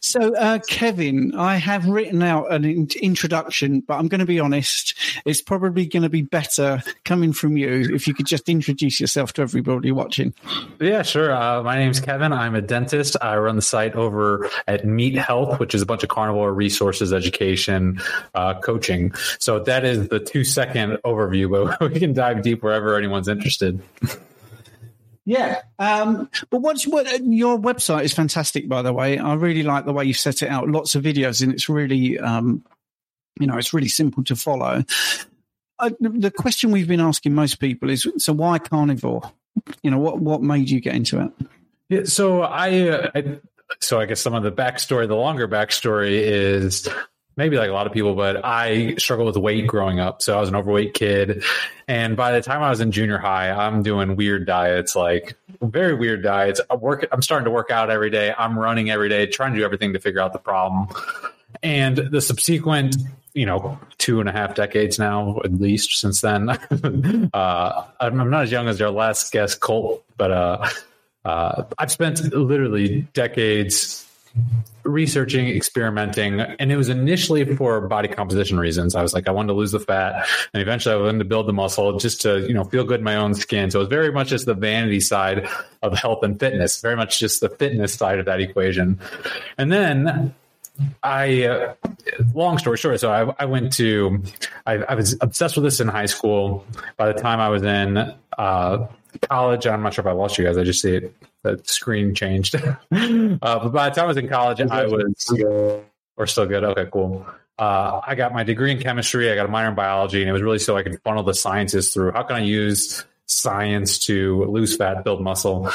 So, uh, Kevin, I have written out an in- introduction, but I'm going to be honest. It's probably going to be better coming from you if you could just introduce yourself to everybody watching. Yeah, sure. Uh, my name's Kevin. I'm a dentist. I run the site over at Meat Health, which is a bunch of carnivore resources, education, uh, coaching. So that is the two second overview, but we can dive deep wherever anyone's interested. Yeah, um, but what's what your website is fantastic, by the way. I really like the way you set it out. Lots of videos, and it's really, um, you know, it's really simple to follow. Uh, the question we've been asking most people is, so why carnivore? You know, what what made you get into it? Yeah, so I, uh, I so I guess some of the backstory, the longer backstory is maybe like a lot of people, but I struggled with weight growing up. So I was an overweight kid. And by the time I was in junior high, I'm doing weird diets, like very weird diets. I work, I'm starting to work out every day. I'm running every day, trying to do everything to figure out the problem. And the subsequent, you know, two and a half decades now, at least since then, uh, I'm not as young as our last guest, Colt, but, uh, uh, I've spent literally decades researching, experimenting, and it was initially for body composition reasons. I was like, I wanted to lose the fat, and eventually I wanted to build the muscle just to, you know, feel good in my own skin. So it was very much just the vanity side of health and fitness, very much just the fitness side of that equation. And then I, uh, long story short, so I, I went to, I, I, was obsessed with this in high school. By the time I was in uh, college, I'm not sure if I lost you guys. I just see it the screen changed. uh, but by the time I was in college, I was or still good. Okay, cool. Uh, I got my degree in chemistry. I got a minor in biology, and it was really so I could funnel the sciences through. How can I use science to lose fat, build muscle?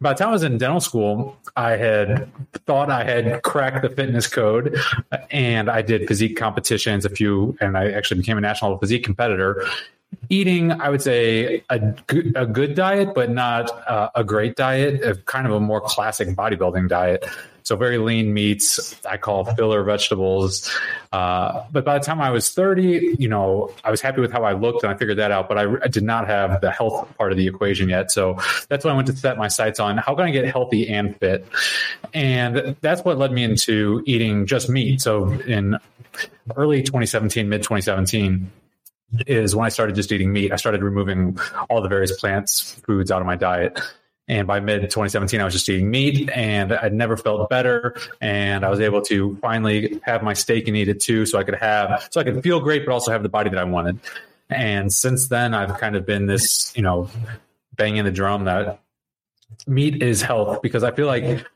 By the time I was in dental school, I had thought I had cracked the fitness code, and I did physique competitions, a few, and I actually became a national physique competitor eating, I would say, a, a good diet, but not uh, a great diet, a kind of a more classic bodybuilding diet. So very lean meats, I call filler vegetables. Uh, but by the time I was 30, you know, I was happy with how I looked and I figured that out, but I, I, did not have the health part of the equation yet. So that's when I went to set my sights on how can I get healthy and fit? And that's what led me into eating just meat. So in early 2017, mid 2017, is when I started just eating meat. I started removing all the various plants foods out of my diet. And by mid 2017, I was just eating meat and I'd never felt better. And I was able to finally have my steak and eat it too. So I could have, so I could feel great, but also have the body that I wanted. And since then, I've kind of been this, you know, banging the drum that meat is health because I feel like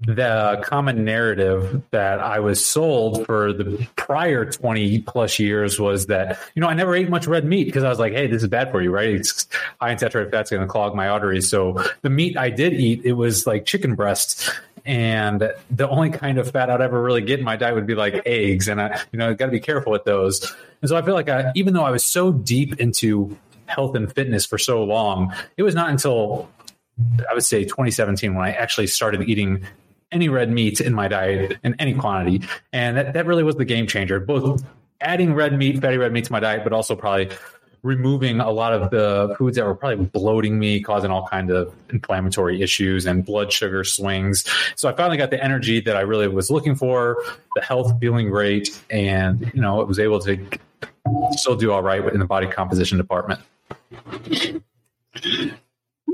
the common narrative that I was sold for the prior 20 plus years was that, you know, I never ate much red meat because I was like, hey, this is bad for you, right? It's high in saturated fat's going to clog my arteries. So the meat I did eat, it was like chicken breast. And the only kind of fat I'd ever really get in my diet would be like eggs. And I, you know, got to be careful with those. And so I feel like I, even though I was so deep into health and fitness for so long, it was not until I would say 2017 when I actually started eating any red meat in my diet in any quantity. And that, that really was the game changer, both adding red meat, fatty red meat to my diet, but also probably removing a lot of the foods that were probably bloating me, causing all kind of inflammatory issues and blood sugar swings. So I finally got the energy that I really was looking for, the health feeling great, and you know, it was able to still do all right in the body composition department.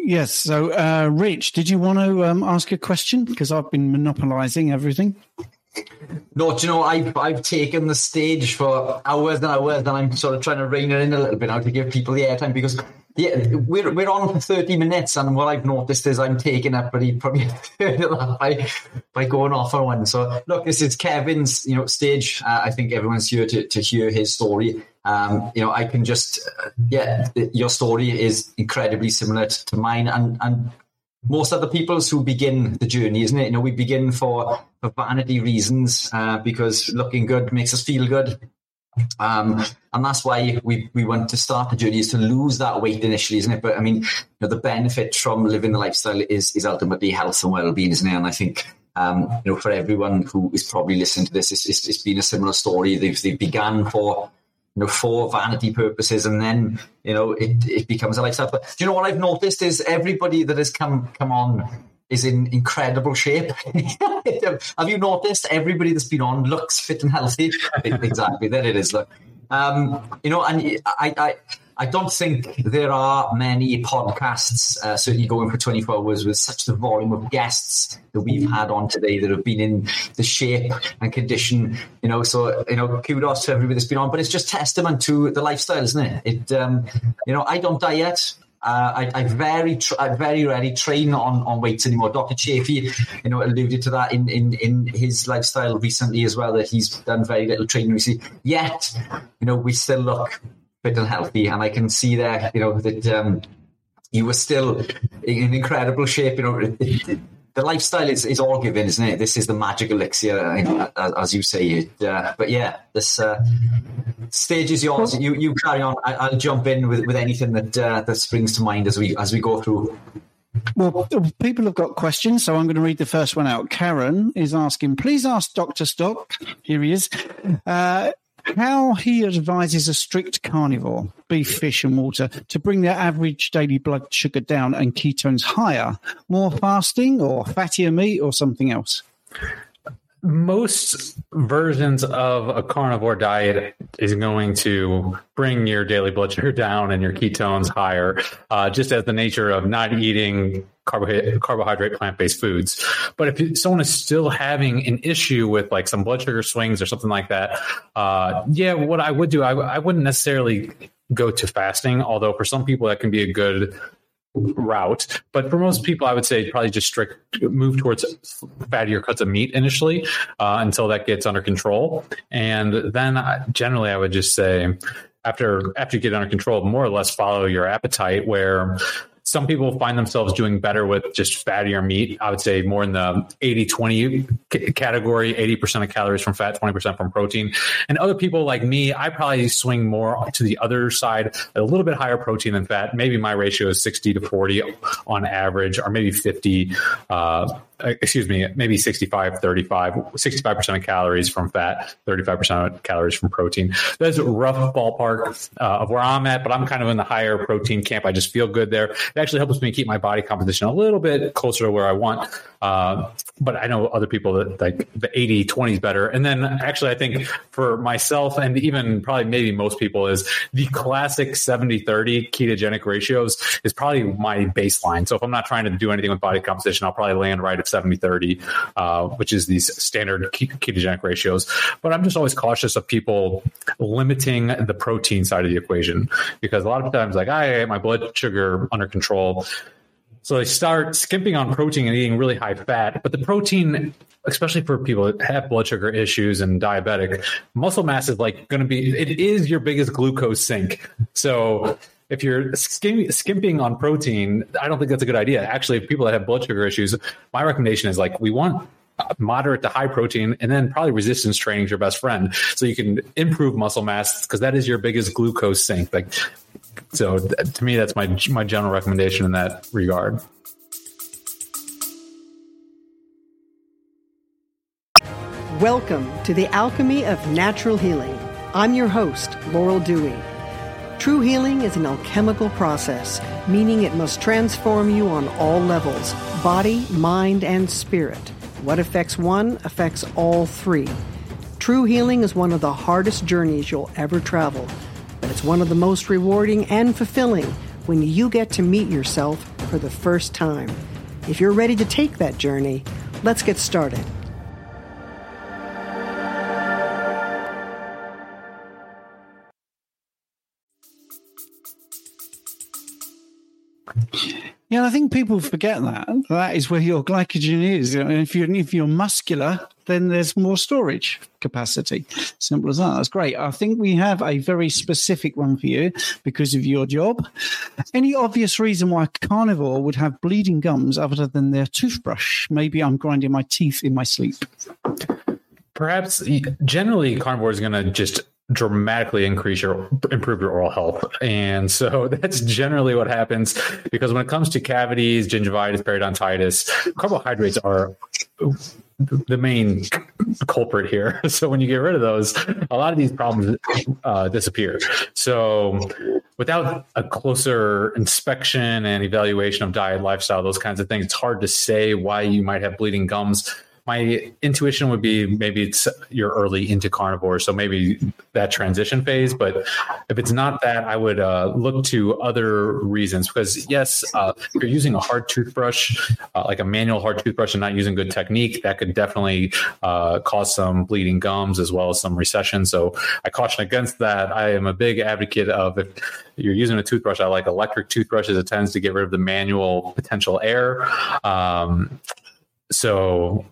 Yes. So, uh, Rich, did you want to um, ask a question? Because I've been monopolizing everything. No, do you know, I've, I've taken the stage for hours and hours, and I'm sort of trying to rein it in a little bit now to give people the airtime because yeah, we're, we're on for 30 minutes, and what I've noticed is I'm taking up he probably by, by going off on one. So, look, this is Kevin's you know stage. Uh, I think everyone's here to, to hear his story. Um, you know, I can just, uh, yeah, your story is incredibly similar to mine, and and most other people's who begin the journey, isn't it? You know, we begin for, for vanity reasons uh, because looking good makes us feel good. Um, and that's why we, we want to start the journey is to lose that weight initially, isn't it? But I mean, you know, the benefit from living the lifestyle is is ultimately health and well being, isn't it? And I think um, you know, for everyone who is probably listening to this, it's, it's, it's been a similar story. They've they began for you know, for vanity purposes, and then you know it, it becomes a lifestyle. But do you know what I've noticed is everybody that has come come on is in incredible shape. Have you noticed everybody that's been on looks fit and healthy? exactly, there it is. Look, um, you know, and I, I, I don't think there are many podcasts, uh, certainly going for 24 hours, with such the volume of guests that we've had on today that have been in the shape and condition. You know, so you know, kudos to everybody that's been on. But it's just testament to the lifestyle, isn't it? It, um, you know, I don't diet. Uh, I, I, very, I very rarely train on, on weights anymore. Dr. Chaffee, you know, alluded to that in, in, in his lifestyle recently as well, that he's done very little training recently. Yet, you know, we still look fit and healthy, and I can see there, you know, that um, you were still in incredible shape. You know, the lifestyle is, is all given, isn't it? This is the magic elixir, as you say. Uh, but yeah, this uh, stage is yours. You you carry on. I, will jump in with, with anything that uh, that springs to mind as we as we go through. Well, people have got questions, so I'm going to read the first one out. Karen is asking, please ask Dr. Stock, here he is, uh, how he advises a strict carnivore, beef, fish, and water, to bring their average daily blood sugar down and ketones higher. More fasting or fattier meat or something else? most versions of a carnivore diet is going to bring your daily blood sugar down and your ketones higher, uh, just as the nature of not eating carbohydrate, carbohydrate plant-based foods. But if someone is still having an issue with like some blood sugar swings or something like that, uh, yeah, what I would do, I, I wouldn't necessarily go to fasting, although for some people that can be a good route. But for most people, I would say probably just strict move towards fattier cuts of meat initially uh, until that gets under control, and then I, generally I would just say after after you get under control, more or less follow your appetite. Where some people find themselves doing better with just fattier meat. I would say more in the 80 20 category, 80% of calories from fat, 20% from protein. And other people like me, I probably swing more to the other side, a little bit higher protein than fat. Maybe my ratio is 60 to 40 on average, or maybe 50. Uh, excuse me, maybe 65, 35, 65% of calories from fat, 35% of calories from protein. That's a rough ballpark uh, of where I'm at, but I'm kind of in the higher protein camp. I just feel good there actually helps me keep my body composition a little bit closer to where I want. Uh, but I know other people that like the 80 20 is better. And then actually, I think for myself and even probably maybe most people is the classic 70 30 ketogenic ratios is probably my baseline. So if I'm not trying to do anything with body composition, I'll probably land right at 70 30, uh, which is these standard ketogenic ratios. But I'm just always cautious of people limiting the protein side of the equation because a lot of times, like I my blood sugar under control so they start skimping on protein and eating really high fat. But the protein, especially for people that have blood sugar issues and diabetic, muscle mass is like going to be, it is your biggest glucose sink. So if you're skim, skimping on protein, I don't think that's a good idea. Actually, people that have blood sugar issues, my recommendation is like, we want uh, moderate to high protein, and then probably resistance training is your best friend. So you can improve muscle mass because that is your biggest glucose sink. Like so to me, that's my my general recommendation in that regard. Welcome to the Alchemy of Natural Healing. I'm your host, Laurel Dewey. True healing is an alchemical process, meaning it must transform you on all levels body, mind, and spirit. What affects one affects all three. True healing is one of the hardest journeys you'll ever travel but it's one of the most rewarding and fulfilling when you get to meet yourself for the first time. If you're ready to take that journey, let's get started. Yeah, I think people forget that. That is where your glycogen is. If you're if you're muscular, then there's more storage capacity. Simple as that. That's great. I think we have a very specific one for you because of your job. Any obvious reason why carnivore would have bleeding gums other than their toothbrush? Maybe I'm grinding my teeth in my sleep. Perhaps generally carnivore is going to just dramatically increase your improve your oral health and so that's generally what happens because when it comes to cavities gingivitis periodontitis carbohydrates are the main culprit here. So when you get rid of those, a lot of these problems uh, disappear. So without a closer inspection and evaluation of diet, lifestyle, those kinds of things, it's hard to say why you might have bleeding gums my intuition would be maybe it's you're early into carnivore, so maybe that transition phase. But if it's not that, I would uh, look to other reasons because yes, uh, if you're using a hard toothbrush, uh, like a manual hard toothbrush, and not using good technique, that could definitely uh, cause some bleeding gums as well as some recession. So I caution against that. I am a big advocate of if you're using a toothbrush, I like electric toothbrushes. It tends to get rid of the manual potential air. Um, so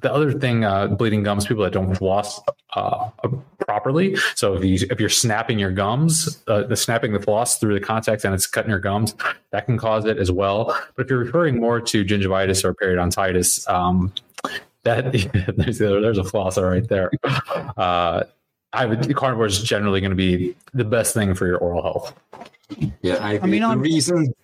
the other thing, uh, bleeding gums, people that don't floss uh, properly. So if you if you're snapping your gums, uh, the snapping the floss through the contacts and it's cutting your gums, that can cause it as well. But if you're referring more to gingivitis or periodontitis, um, that there's, there's a flosser right there. Uh, I would carnivore is generally going to be the best thing for your oral health. Yeah, I, I mean, the reason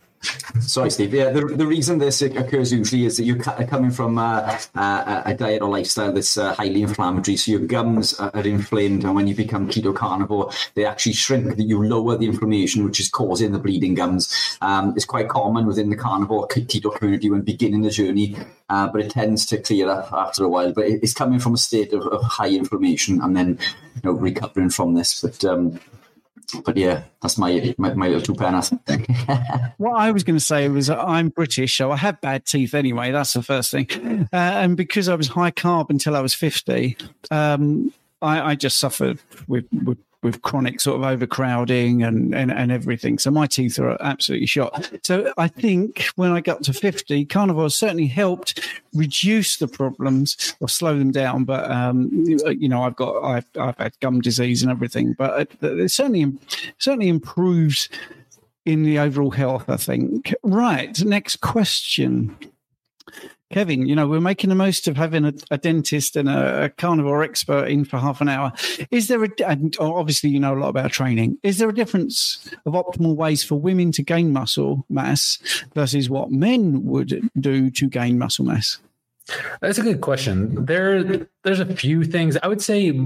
Sorry, Steve. Yeah, the, the reason this occurs usually is that you're coming from a, a, a diet or lifestyle that's uh, highly inflammatory. So your gums are, inflamed, and when you become keto carnivore, they actually shrink. You lower the inflammation, which is causing the bleeding gums. Um, it's quite common within the carnivore keto community when beginning the journey, uh, but it tends to clear up after a while. But it's coming from a state of, of high inflammation and then you know recovering from this. But um, but yeah, that's my my, my little two pennies. what I was going to say was I'm British, so I have bad teeth anyway. That's the first thing, uh, and because I was high carb until I was fifty, um, I, I, just suffered with, with with chronic sort of overcrowding and, and, and everything. So my teeth are absolutely shot. So I think when I got to 50, carnivores certainly helped reduce the problems or slow them down. But, um, you know, I've got, I've, I've had gum disease and everything, but it, it certainly, certainly improves in the overall health, I think. Right. Next question. Kevin, you know, we're making the most of having a, a dentist and a, a, carnivore expert in for half an hour. Is there a, and obviously you know a lot about training, is there a difference of optimal ways for women to gain muscle mass versus what men would do to gain muscle mass? That's a good question. There, there's a few things I would say.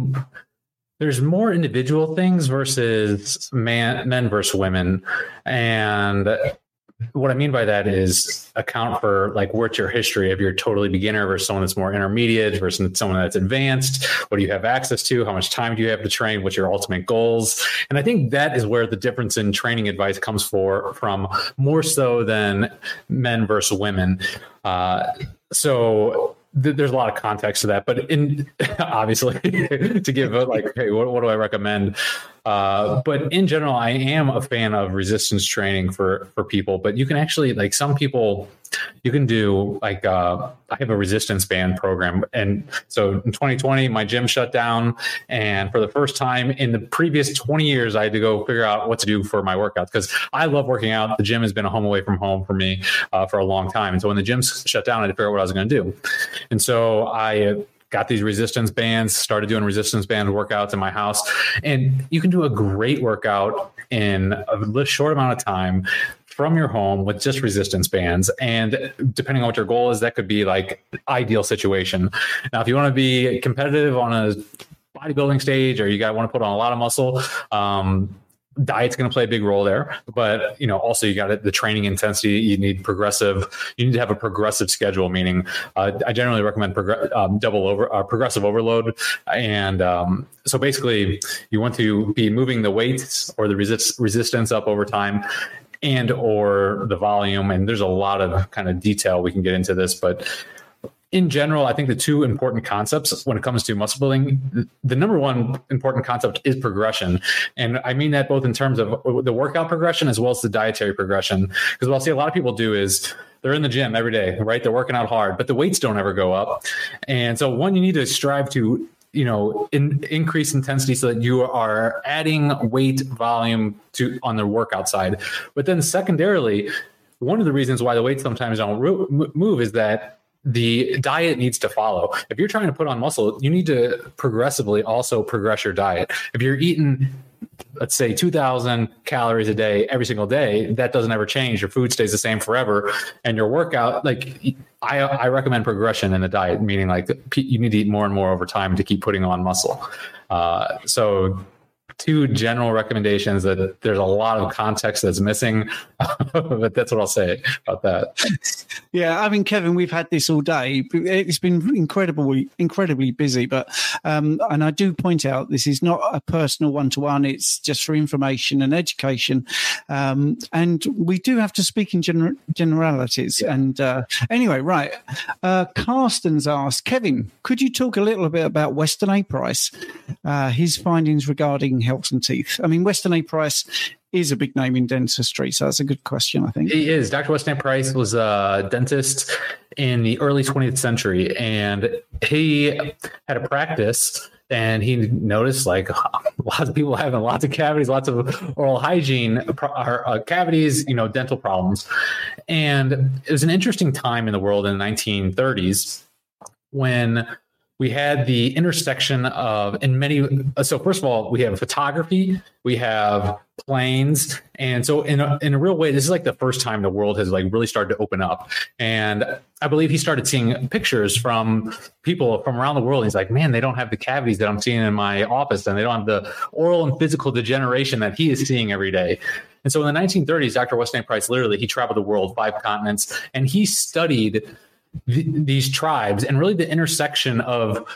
There's more individual things versus man, men versus women, and what I mean by that is account for like what's your history if you're totally beginner versus someone that's more intermediate versus someone that's advanced. What do you have access to? How much time do you have to train? What's your ultimate goals? And I think that is where the difference in training advice comes for from more so than men versus women. Uh, so there's a lot of context to that, but in obviously to give like, hey, what, what do I recommend? Uh, but in general, I am a fan of resistance training for for people. But you can actually like some people, you can do like uh, I have a resistance band program, and so in 2020, my gym shut down, and for the first time in the previous 20 years, I had to go figure out what to do for my workouts because I love working out. The gym has been a home away from home for me uh, for a long time, and so when the gym shut down, I had to figure out what I was going to do, and so I got these resistance bands, started doing resistance band workouts in my house. And you can do a great workout in a short amount of time from your home with just resistance bands. And depending on what your goal is, that could be like ideal situation. Now, if you want to be competitive on a bodybuilding stage or you got want to put on a lot of muscle, um, diet's going to play a big role there but you know also you got the training intensity you need progressive you need to have a progressive schedule meaning uh, i generally recommend um, double over uh, progressive overload and um, so basically you want to be moving the weights or the resist- resistance up over time and or the volume and there's a lot of kind of detail we can get into this but in general, I think the two important concepts when it comes to muscle building, the number one important concept is progression. And I mean that both in terms of the workout progression as well as the dietary progression. Because what I'll see a lot of people do is they're in the gym every day, right? They're working out hard, but the weights don't ever go up. And so one, you need to strive to you know in, increase intensity so that you are adding weight volume to on the workout side but then secondarily one of the reasons why the weights sometimes don't move is that the diet needs to follow. If you're trying to put on muscle, you need to progressively also progress your diet. If you're eating let's say 2000 calories a day every single day that doesn't ever change your food stays the same forever and your workout like I, I recommend progression in the diet, meaning like you need to eat more and more over time to keep putting on muscle. Uh, so two general recommendations that there's a lot of context that's missing, but that's what I'll say about that. Yeah, I mean, Kevin, we've had this all day. It's been incredibly, incredibly busy, but um, and I do point out this is not a personal one to one. It's just for information and education, um, and we do have to speak in gener- generalities. Yeah. And uh, anyway, right, uh, Carsten's asked Kevin, could you talk a little bit about Weston A. Price, uh, his findings regarding health and teeth? I mean, Weston A. Price is a big name in dentistry, so that's a good question, I think. He is. Dr. Weston A. Price was a dentist in the early 20th century, and he had a practice and he noticed like lots of people having lots of cavities, lots of oral hygiene uh, cavities, you know, dental problems. And it was an interesting time in the world in the 1930s when we had the intersection of in many so first of all we have photography we have planes and so in a, in a real way this is like the first time the world has like really started to open up. And i believe he started seeing pictures from people from around the world. He's like man they don't have the cavities that i'm seeing in my office and they don't have the oral and physical degeneration that he is seeing every day. And so in the 1930s dr weston price literally he traveled the world five continents and he studied th- these tribes and really the intersection of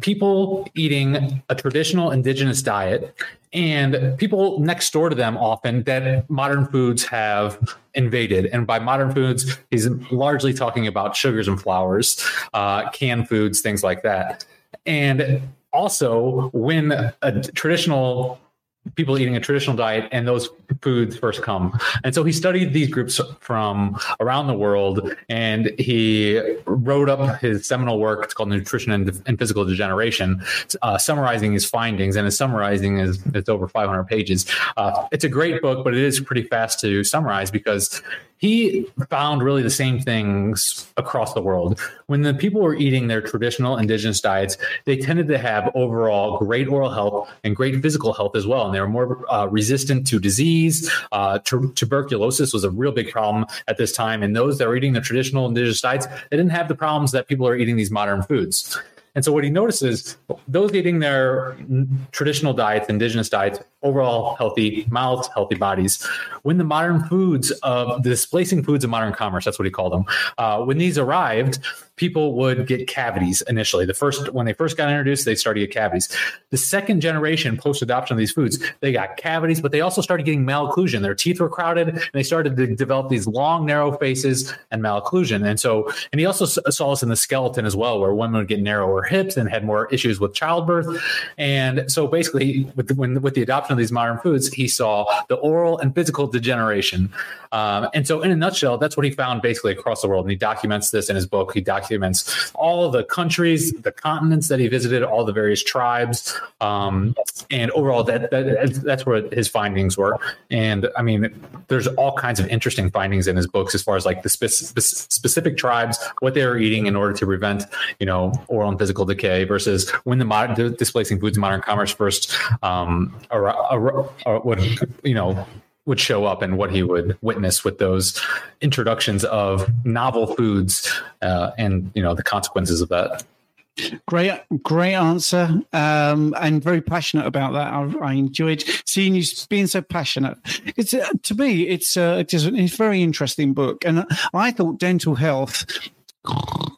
people eating a traditional indigenous diet and people next door to them often that modern foods have invaded. And by modern foods he's largely talking about sugars and flours uh, canned foods things like that. And also when a traditional people eating a traditional diet and those foods first come. And so he studied these groups from around the world and he wrote up his seminal work. It's called Nutrition and, and Physical Degeneration, uh, summarizing his findings. And his summarizing is it's over 500 pages. Uh, it's a great book, but it is pretty fast to summarize because he found really the same things across the world. When the people were eating their traditional indigenous diets, they tended to have overall great oral health and great physical health as well. And they were more uh, resistant to disease. Uh, tuberculosis was a real big problem at this time. And those that were eating the traditional indigenous diets, they didn't have the problems that people are eating these modern foods. And so what he notices, those eating their traditional diets, indigenous diets, overall healthy mouths, healthy bodies. When the modern foods of the displacing foods of modern commerce, that's what he called them, uh, when these arrived, people would get cavities initially. The first, when they first got introduced, they started to get cavities. The second generation post adoption of these foods, they got cavities, but they also started getting malocclusion. Their teeth were crowded and they started to develop these long, narrow faces and malocclusion. And so, and he also saw this in the skeleton as well, where women would get narrower hips and had more issues with childbirth. And so basically, with the, when, with the adoption of these modern foods, he saw the oral and physical degeneration. Um, and so, in a nutshell, that's what he found basically across the world. And he documents this in his book. He documents all the countries, the continents that he visited, all the various tribes, um, and overall, that, that that's where his findings were. And I mean, there's all kinds of interesting findings in his books as far as like the spe- spe- specific tribes, what they were eating in order to prevent, you know, oral and physical decay versus when the modern displacing foods in modern commerce first um, would, you know, would show up and what he would witness with those introductions of novel foods uh, and you know the consequences of that. Great, great answer, um, and very passionate about that. I, I, enjoyed seeing you being so passionate. It's uh, to me, it's uh, it's, it's a very interesting book, and I thought dental health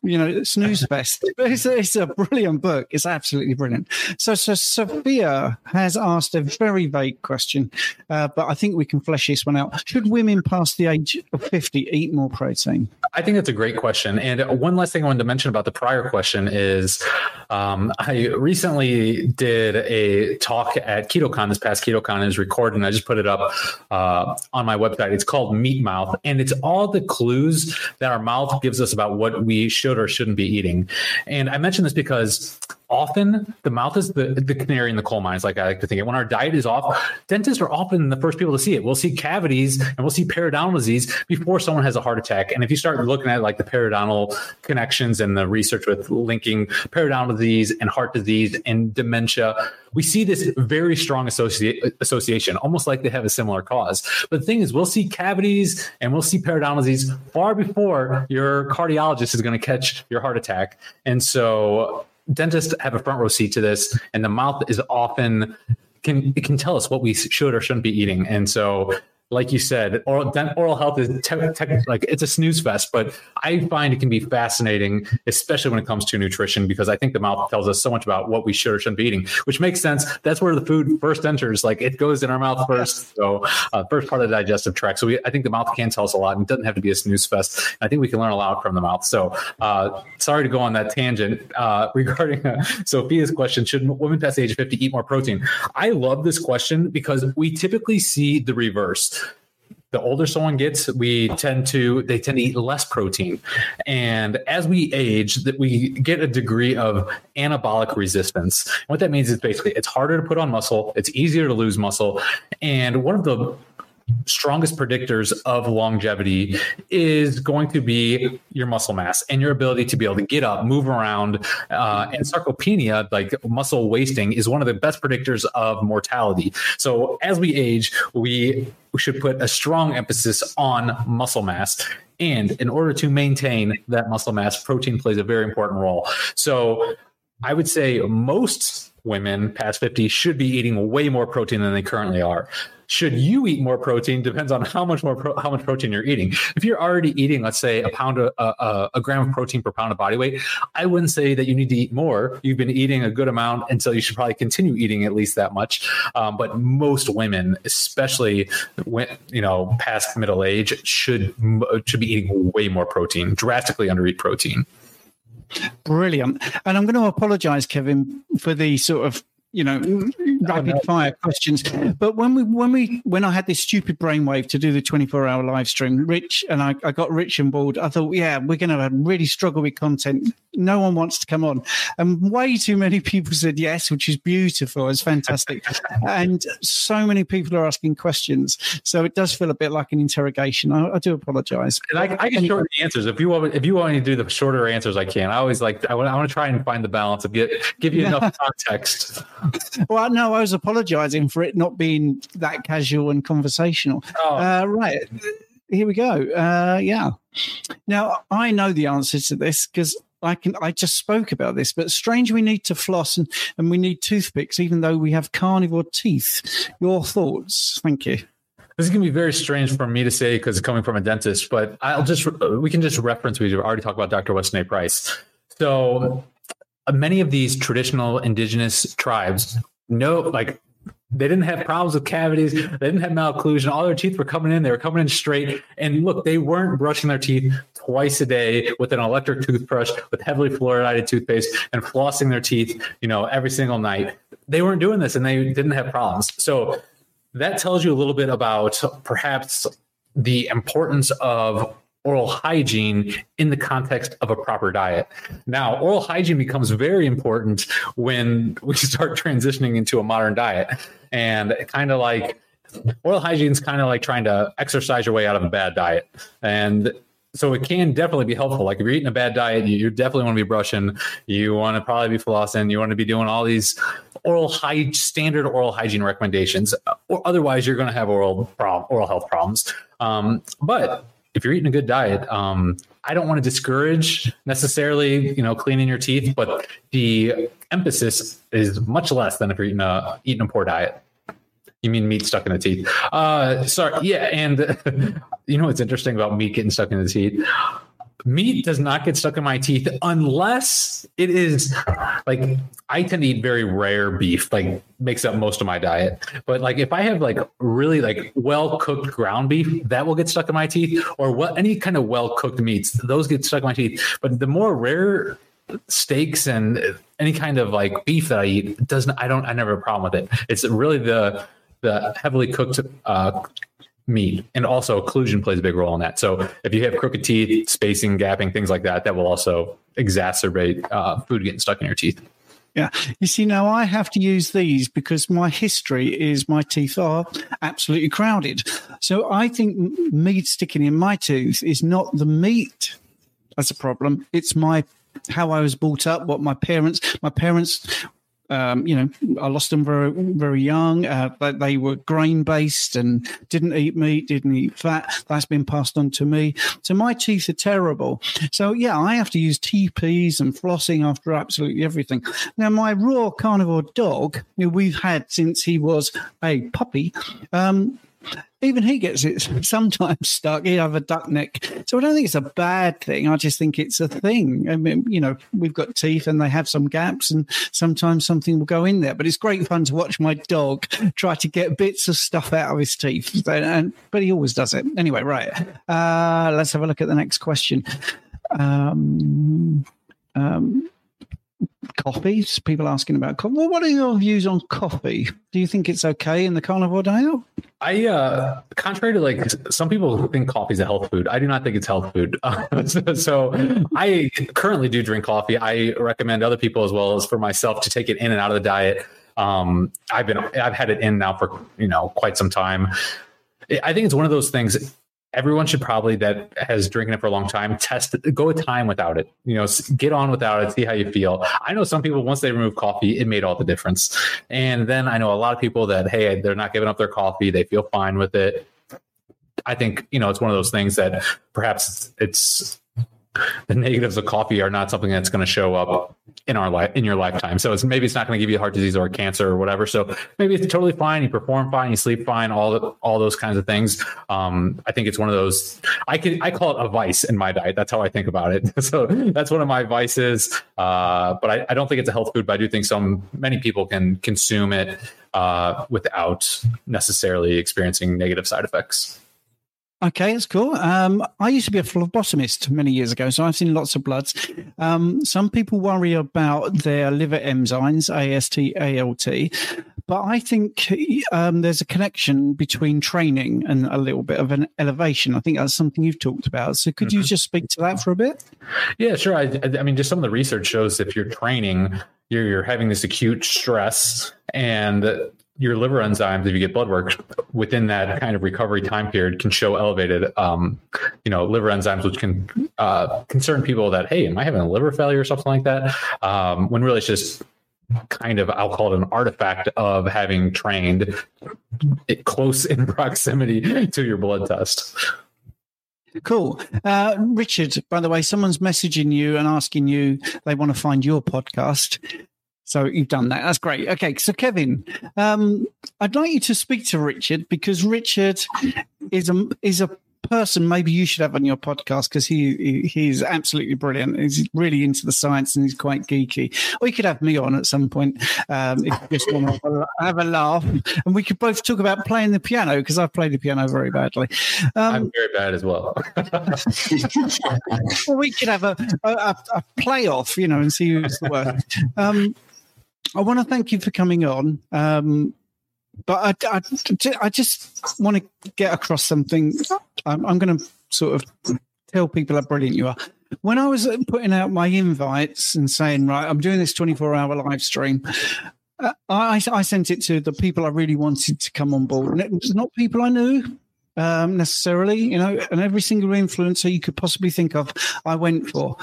you know, snooze fest. It's a, it's a brilliant book. It's absolutely brilliant. So, so Sophia has asked a very vague question, uh, but I think we can flesh this one out. Should women past the age of 50 eat more protein? I think that's a great question. And one last thing I wanted to mention about the prior question is um, I recently did a talk at KetoCon. This past KetoCon is recorded, and I just put it up uh, on my website. It's called Meat Mouth, and it's all the clues that our mouth gives us about what we should or shouldn't be eating. And I mention this because often the mouth is the, the canary in the coal mines, like I like to think it. When our diet is off, dentists are often the first people to see it. We'll see cavities and we'll see periodontal disease before someone has a heart attack. And if you start looking at like the periodontal connections and the research with linking periodontal disease and heart disease and dementia, we see this very strong associ- association, almost like they have a similar cause. But the thing is, we'll see cavities and we'll see periodontal disease far before your cardiologist is going to catch your heart attack. And so dentists have a front row seat to this, and the mouth is often can can tell us what we should or shouldn't be eating. And so like you said, oral oral health is te- te- like it's a snooze fest, but I find it can be fascinating, especially when it comes to nutrition, because I think the mouth tells us so much about what we should or shouldn't be eating, which makes sense. That's where the food first enters; like it goes in our mouth first, so uh, first part of the digestive tract. So we, I think the mouth can tell us a lot, and it doesn't have to be a snooze fest. I think we can learn a lot from the mouth. So, uh, sorry to go on that tangent uh, regarding uh, Sophia's question: Should women past the age of fifty eat more protein? I love this question because we typically see the reverse the older someone gets, we tend to they tend to eat less protein, and as we age, that we get a degree of anabolic resistance. What that means is basically it's harder to put on muscle, it's easier to lose muscle, and one of the strongest predictors of longevity is going to be your muscle mass and your ability to be able to get up, move around. Uh, and sarcopenia, like muscle wasting, is one of the best predictors of mortality. So as we age, we, we should put a strong emphasis on muscle mass. And in order to maintain that muscle mass, protein plays a very important role. So I would say most women past 50 should be eating way more protein than they currently are should you eat more protein depends on how much more pro- how much protein you're eating. If you're already eating, let's say a pound of, uh, a gram of protein per pound of body weight, I wouldn't say that you need to eat more. You've been eating a good amount, and so you should probably continue eating at least that much. Um, but most women, especially when you know past middle age, should should be eating way more protein, drastically under eat protein. Brilliant. And I'm going to apologize, Kevin, for the sort of you know mm-hmm. rapid fire questions. But when we when we when i had this stupid brainwave to do the 24 hour live stream rich and I, I got rich and board i thought yeah we're going to really struggle with content. No one wants to come on. And way too many people said yes which is beautiful. It's fantastic. And so many people are asking questions. So it does feel a bit like an interrogation. I, I do apologize. And i, I can shorten the answers. If you want if you want me to do the shorter answers i can. I always like i want, I want to try and find the balance of get give you enough context well, no, I was apologising for it not being that casual and conversational. Oh. Uh, right, here we go. Uh, yeah. Now I know the answer to this because I can. I just spoke about this, but strange we need to floss and, and we need toothpicks, even though we have carnivore teeth. Your thoughts? Thank you. This is going to be very strange for me to say because it's coming from a dentist, but I'll just we can just reference. We already talked about Dr. Weston A. Price. So Uh, many of these traditional indigenous tribes no like they didn't have problems with cavities. They didn't have malocclusion. All their teeth were coming in. They were coming in straight. And look, they weren't brushing their teeth twice a day with an electric toothbrush, with heavily fluoridated toothpaste, and flossing their teeth, you know, every single night. They weren't doing this, and they didn't have problems. So that tells you a little bit about perhaps the importance of oral hygiene in the context of a proper diet. Now, oral hygiene becomes very important when we start transitioning into a modern diet. And kind of like oral hygiene is kind of like trying to exercise your way out of a bad diet. And so it can definitely be helpful. Like if you're eating a bad diet, you definitely want to be brushing. You want to probably be flossing. You want to be doing all these oral hygiene, standard oral hygiene recommendations. Or otherwise, you're going to have oral problem, oral health problems. Um, but if you're eating a good diet, um, I don't want to discourage necessarily, you know, cleaning your teeth, but the emphasis is much less than if you're eating a eating a poor diet. You mean meat stuck in the teeth? Uh, sorry, yeah, and you know what's interesting about meat getting stuck in the teeth? Meat does not get stuck in my teeth unless it is like I tend to eat very rare beef, like makes up most of my diet. But like if I have like really like well cooked ground beef, that will get stuck in my teeth, or what any kind of well cooked meats, those get stuck in my teeth. But the more rare steaks and any kind of like beef that I eat doesn't I don't I never have a problem with it. It's really the the heavily cooked uh, meat. And also occlusion plays a big role in that. So if you have crooked teeth, spacing, gapping, things like that, that will also exacerbate uh, food getting stuck in your teeth. Yeah. You see, now I have to use these because my history is my teeth are absolutely crowded. So I think meat sticking in my tooth is not the meat that's a problem. It's my how I was brought up, what my parents, my parents um, you know, I lost them very, very young. Uh, they, were grain based and didn't eat meat, didn't eat fat. That's been passed on to me. So my teeth are terrible. So yeah, I have to use TPs and flossing after absolutely everything. Now my raw carnivore dog, who we've had since he was a puppy, um, even he gets it sometimes stuck. He have a duck neck, so I don't think it's a bad thing. I just think it's a thing. I mean, you know, we've got teeth and they have some gaps, and sometimes something will go in there. But it's great fun to watch my dog try to get bits of stuff out of his teeth, and but he always does it anyway. Right? Uh, let's have a look at the next question. Um, um, coffee. People asking about coffee. Well, what are your views on coffee? Do you think it's okay in the carnivore diet? I, uh, contrary to like some people think coffee is a health food, I do not think it's health food. so, so, I currently do drink coffee. I recommend other people as well as for myself to take it in and out of the diet. Um, I've been, I've had it in now for, you know, quite some time. I think it's one of those things everyone should probably that has drinking it for a long time test it, go a time without it. You know get on without it see how you feel. I know some people once they remove coffee it made all the difference. And then i know a lot of people that hey they're not giving up their coffee they feel fine with it. I think you know it's one of those things that perhaps it's the negatives of coffee are not something that's going to show up in our life in your lifetime. So it's maybe it's not going to give you heart disease or cancer or whatever. So maybe it's totally fine. You perform fine, you sleep fine, all the, all those kinds of things. Um, I think it's one of those. I can I call it a vice in my diet. That's how I think about it. so that's one of my vices. Uh, but I, I, don't think it's a health food. But I do think some many people can consume it uh, without necessarily experiencing negative side effects. Okay, that's cool. Um, I used to be a phlebotomist many years ago, so I've seen lots of bloods. Um, some people worry about their liver enzymes, AST, ALT, but I think um, there's a connection between training and a little bit of an elevation. I think that's something you've talked about. So could mm-hmm. you just speak to that for a bit? Yeah, sure. I, I mean, just some of the research shows if you're training, you're, you're having this acute stress and your liver enzymes, if you get blood work within that kind of recovery time period, can show elevated, um, you know, liver enzymes, which can uh, concern people that, hey, am I having a liver failure or something like that? Um, when really it's just kind of, I'll call it an artifact of having trained it close in proximity to your blood test. Cool. Uh, Richard, by the way, someone's messaging you and asking you they want to find your podcast. So you've done that. That's great. Okay, so Kevin, um, I'd like you to speak to Richard because Richard is a is a person maybe you should have on your podcast because he, he he's absolutely brilliant. He's really into the science and he's quite geeky. Or you could have me on at some point um, if you just want to have a, laugh, and we could both talk about playing the piano because I've played the piano very badly. Um, I'm very bad as well. well, we could have a, a, a playoff, you know, and see who's the worst. Um, I want to thank you for coming on. Um, but I, I, I, just want to get across something. I'm, I'm going to sort of tell people how brilliant you are. When I was putting out my invites and saying, right, I'm doing this 24 hour live stream, uh, I, I sent it to the people I really wanted to come on board. And it was not people I knew um, necessarily, you know, and every single influencer you could possibly think of, I went for.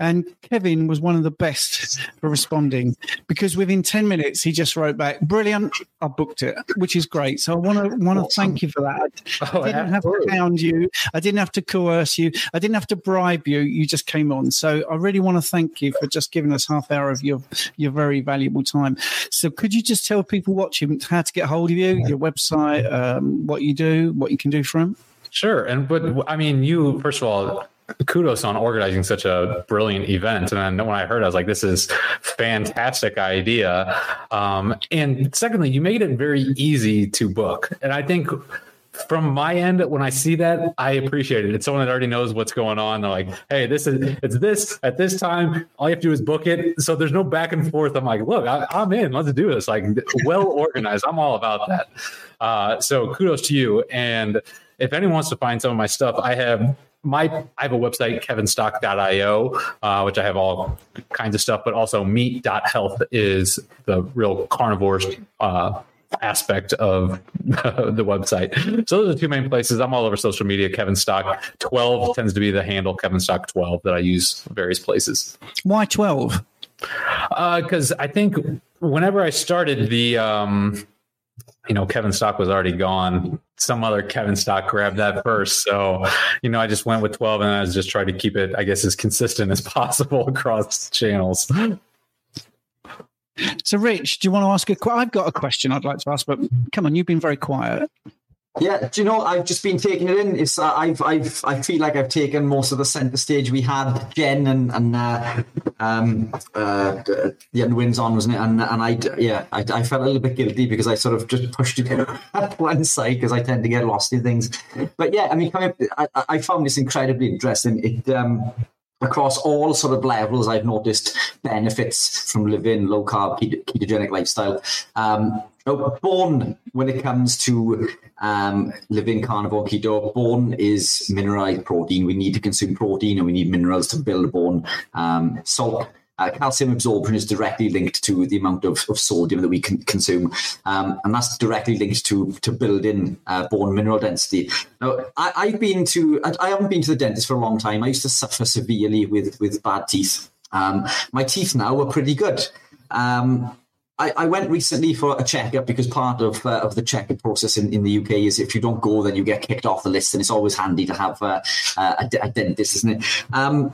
And Kevin was one of the best for responding because within 10 minutes, he just wrote back, brilliant, I booked it, which is great. So I want to want to awesome. thank you for that. Oh, I didn't have to hound you. I didn't have to coerce you. I didn't have to bribe you. You just came on. So I really want to thank you for just giving us half hour of your, your very valuable time. So could you just tell people watching how to get hold of you, your website, um, what you do, what you can do from? Sure. And but I mean, you first of all, kudos on organizing such a brilliant event. And then when I heard, I was like, this is fantastic idea. Um, and secondly, you made it very easy to book. And I think from my end, when I see that, I appreciate it. It's someone that already knows what's going on. They're like, "Hey, this is it's this at this time. All you have to do is book it." So there's no back and forth. I'm like, "Look, I, am in. Let's do this." Like, well organized. I'm all about that. Uh, so kudos to you. And if anyone wants to find some of my stuff, I have my I have a website kevinstock.io, uh, which I have all kinds of stuff, but also meat.health is the real carnivore uh, aspect of the website. So those are the two main places. I'm all over social media. Kevin Stock 12 tends to be the handle Kevin Stock 12 that I use various places. Why 12? Because uh, I think whenever I started the, um, you know, Kevin Stock was already gone. Some other Kevin Stock grabbed that first. So, you know, I just went with 12 and I was just trying to keep it, I guess, as consistent as possible across channels. So, Rich, do you want to ask a question? I've got a question I'd like to ask, but come on, you've been very quiet. Yeah, do you know? I've just been taking it in. It's uh, I've I've I feel like I've taken most of the centre stage. We had Jen and and uh, um uh the Unwins on, wasn't it? And and I yeah I, I felt a little bit guilty because I sort of just pushed it at one side because I tend to get lost in things. But yeah, I mean, I, I found this incredibly interesting. It um across all sort of levels, I've noticed benefits from living low carb ketogenic lifestyle. Um, bone, when it comes to um, living carnivore keto, bone is mineralized protein. We need to consume protein and we need minerals to build bone. Um, salt uh, calcium absorption is directly linked to the amount of, of sodium that we can consume, um, and that's directly linked to to building uh, bone mineral density. Now, I, have been to I, I, haven't been to the dentist for a long time. I used to suffer severely with with bad teeth. Um, my teeth now are pretty good. Um, I, I, went recently for a checkup because part of uh, of the checkup process in, in the UK is if you don't go, then you get kicked off the list, and it's always handy to have uh, a, a, dentist, isn't it? Um,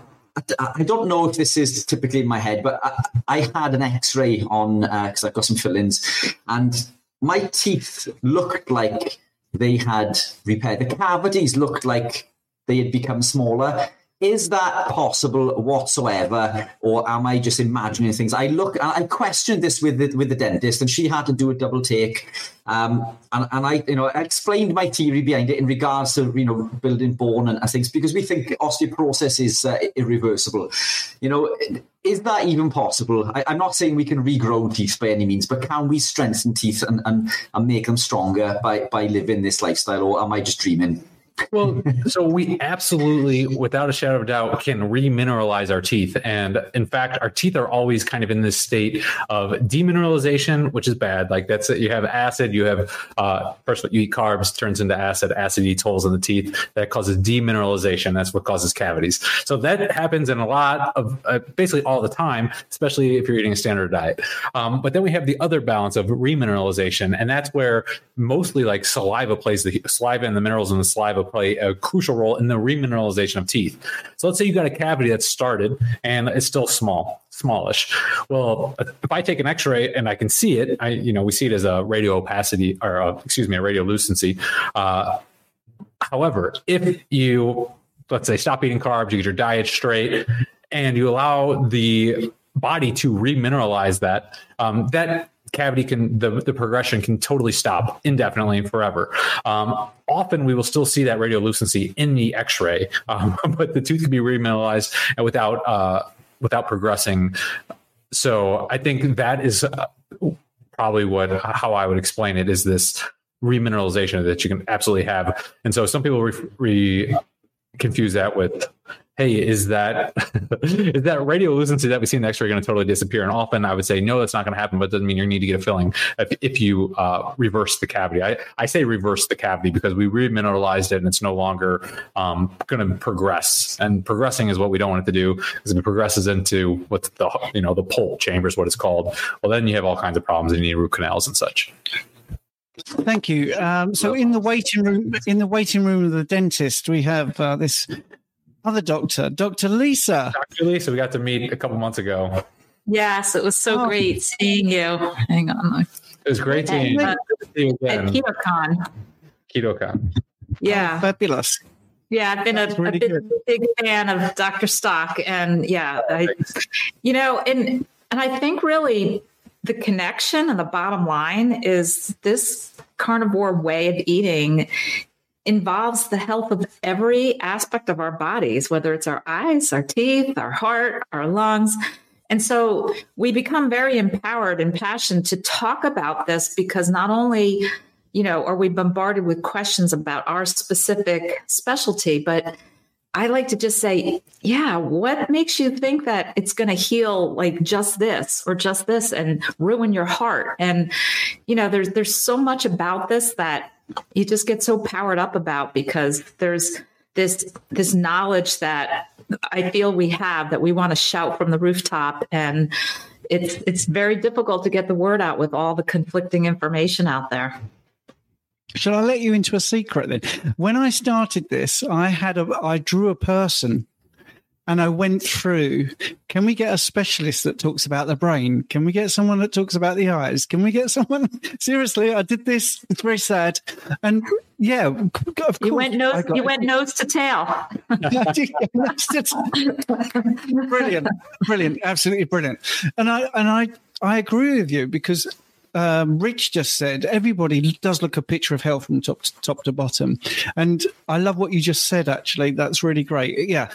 I don't know if this is typically in my head, but I, I had an X-ray on because uh, I've got some fillings, and my teeth looked like they had repaired. The cavities looked like they had become smaller. Is that possible whatsoever, or am I just imagining things? I look, I questioned this with the, with the dentist, and she had to do a double take. Um, and, and I, you know, I explained my theory behind it in regards to you know building bone and, things because we think osteoporosis is uh, irreversible. You know, is that even possible? I, am not saying we can regrow teeth by any means, but can we strengthen teeth and, and, and make them stronger by by living this lifestyle, or am I just dreaming? Well, so we absolutely, without a shadow of a doubt, can remineralize our teeth. And in fact, our teeth are always kind of in this state of demineralization, which is bad. Like that's it. You have acid, you have, uh, first of all, you eat carbs, turns into acid, acid eats holes in the teeth. That causes demineralization. That's what causes cavities. So that happens in a lot of, uh, basically all the time, especially if you're eating a standard diet. Um, but then we have the other balance of remineralization. And that's where mostly like saliva plays the saliva and the minerals in the saliva play a crucial role in the remineralization of teeth. So let's say you got a cavity that's started and it's still small, smallish. Well, if I take an X-ray and I can see it, I you know we see it as a radio opacity or a, excuse me, a radiolucency. Uh, however, if you let's say stop eating carbs, you get your diet straight, and you allow the body to remineralize that, um, that cavity can the, the progression can totally stop indefinitely and forever. Um, often we will still see that radiolucency in the x-ray um, but the tooth can be remineralized and without uh, without progressing. So i think that is uh, probably what how i would explain it is this remineralization that you can absolutely have. And so some people re, re confuse that with hey, is that is that radiolucency that we see in the X-ray going to totally disappear? And often I would say, no, that's not going to happen, but it doesn't mean you need to get a filling if, if you uh, reverse the cavity. I, I say reverse the cavity because we remineralized it and it's no longer um, going to progress. And progressing is what we don't want it to do because if it progresses into what's the you know the pulp chamber is what it's called. Well, then you have all kinds of problems and you need root canals and such. Thank you. Um, so, in the waiting room, in the waiting room of the dentist, we have uh, this other doctor, Dr. Lisa. Dr. Lisa, we got to meet a couple months ago. Yes, it was so oh. great seeing you. Hang on. It was great seeing you. Uh, you again. At KetoCon. KetoCon. Yeah. Oh, fabulous. Yeah, I've been a, a big, big, fan of Dr. Stock. And yeah, I, you know, and and I think really the connection and the bottom line is this carnivore way of eating involves the health of every aspect of our bodies, whether it's our eyes, our teeth, our heart, our lungs. And so we become very empowered and passionate to talk about this because not only, you know, are we bombarded with questions about our specific specialty, but I like to just say, yeah, what makes you think that it's going to heal like just this or just this and ruin your heart? And you know, there's there's so much about this that you just get so powered up about because there's this this knowledge that I feel we have that we want to shout from the rooftop and it's it's very difficult to get the word out with all the conflicting information out there. Shall I let you into a secret then? When I started this, I had a I drew a person and I went through. Can we get a specialist that talks about the brain? Can we get someone that talks about the eyes? Can we get someone? Seriously, I did this. It's very sad. And yeah, of course, you went nose. You went nose to tail. brilliant, brilliant, absolutely brilliant. And I and I I agree with you because um, Rich just said, everybody does look a picture of health from top to, top to bottom. And I love what you just said, actually. That's really great. Yeah.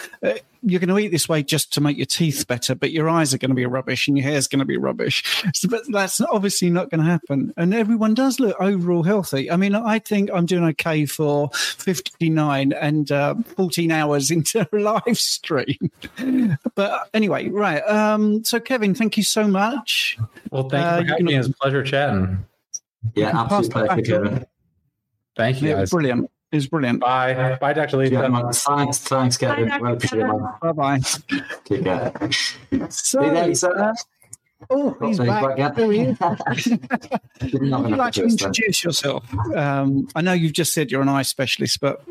Uh, you're going to eat this way just to make your teeth better, but your eyes are going to be rubbish and your hair is going to be rubbish. So, but that's obviously not going to happen. And everyone does look overall healthy. I mean, I think I'm doing okay for 59 and uh, 14 hours into a live stream. but anyway, right. Um, so, Kevin, thank you so much. Well, thank you for uh, having me. It's a pleasure chatting. Yeah, absolutely pleasure, Kevin. Thank you. Yeah, brilliant is brilliant. Bye. Bye, Dr. Lisa. Thanks, thanks, Kevin. Bye, well appreciate Bye bye. Take care. So, hey there, Lisa. Uh, oh, he's back. back There he is. Would you like to introduce yourself? Um, I know you've just said you're an eye specialist, but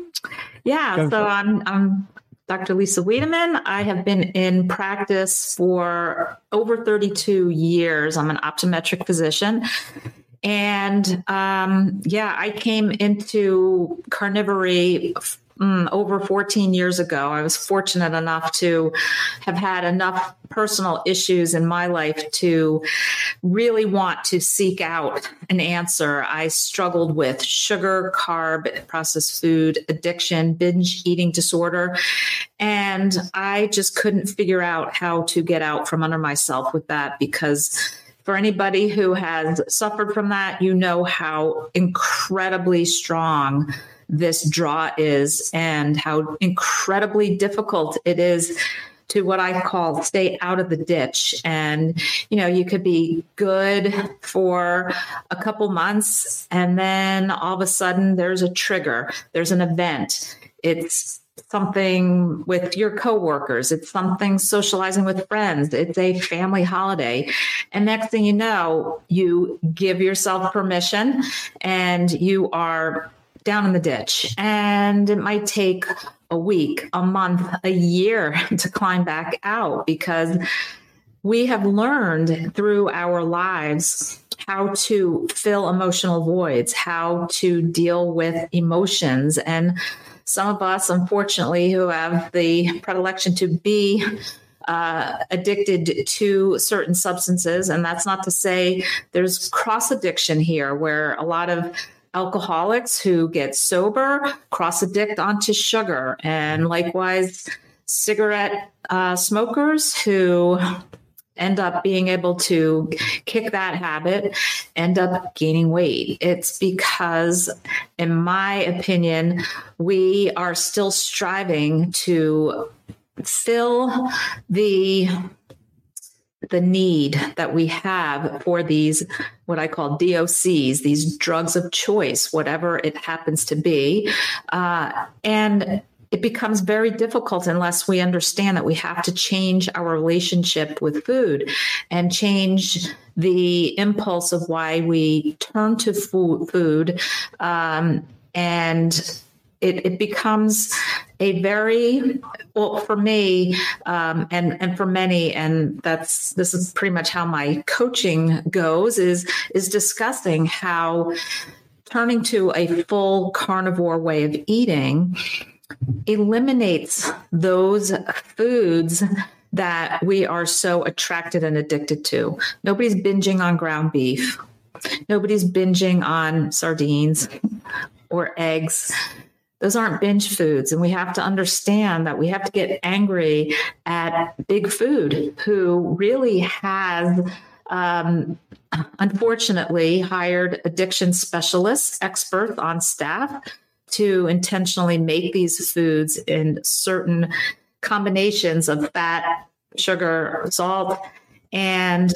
yeah. So I'm I'm Dr. Lisa Wiedeman. I have been in practice for over 32 years. I'm an optometric physician. And um, yeah, I came into carnivory mm, over 14 years ago. I was fortunate enough to have had enough personal issues in my life to really want to seek out an answer. I struggled with sugar, carb, processed food addiction, binge eating disorder. And I just couldn't figure out how to get out from under myself with that because for anybody who has suffered from that, you know how incredibly strong this draw is and how incredibly difficult it is to what I call stay out of the ditch. And, you know, you could be good for a couple months and then all of a sudden there's a trigger, there's an event. It's something with your coworkers, it's something socializing with friends, it's a family holiday. And next thing you know, you give yourself permission and you are down in the ditch. And it might take a week, a month, a year to climb back out because we have learned through our lives how to fill emotional voids, how to deal with emotions and some of us, unfortunately, who have the predilection to be uh, addicted to certain substances. And that's not to say there's cross addiction here, where a lot of alcoholics who get sober cross addict onto sugar, and likewise, cigarette uh, smokers who end up being able to kick that habit, end up gaining weight. It's because, in my opinion, we are still striving to fill the the need that we have for these what i call docs these drugs of choice whatever it happens to be uh, and it becomes very difficult unless we understand that we have to change our relationship with food and change the impulse of why we turn to food. Um, and it, it, becomes a very well for me um, and and for many and that's this is pretty much how my coaching goes is is discussing how turning to a full carnivore way of eating eliminates those foods that we are so attracted and addicted to. Nobody's binging on ground beef. Nobody's binging on sardines or eggs. Those aren't binge foods. And we have to understand that we have to get angry at big food, who really has, um, unfortunately, hired addiction specialists, experts on staff to intentionally make these foods in certain combinations of fat, sugar, salt. And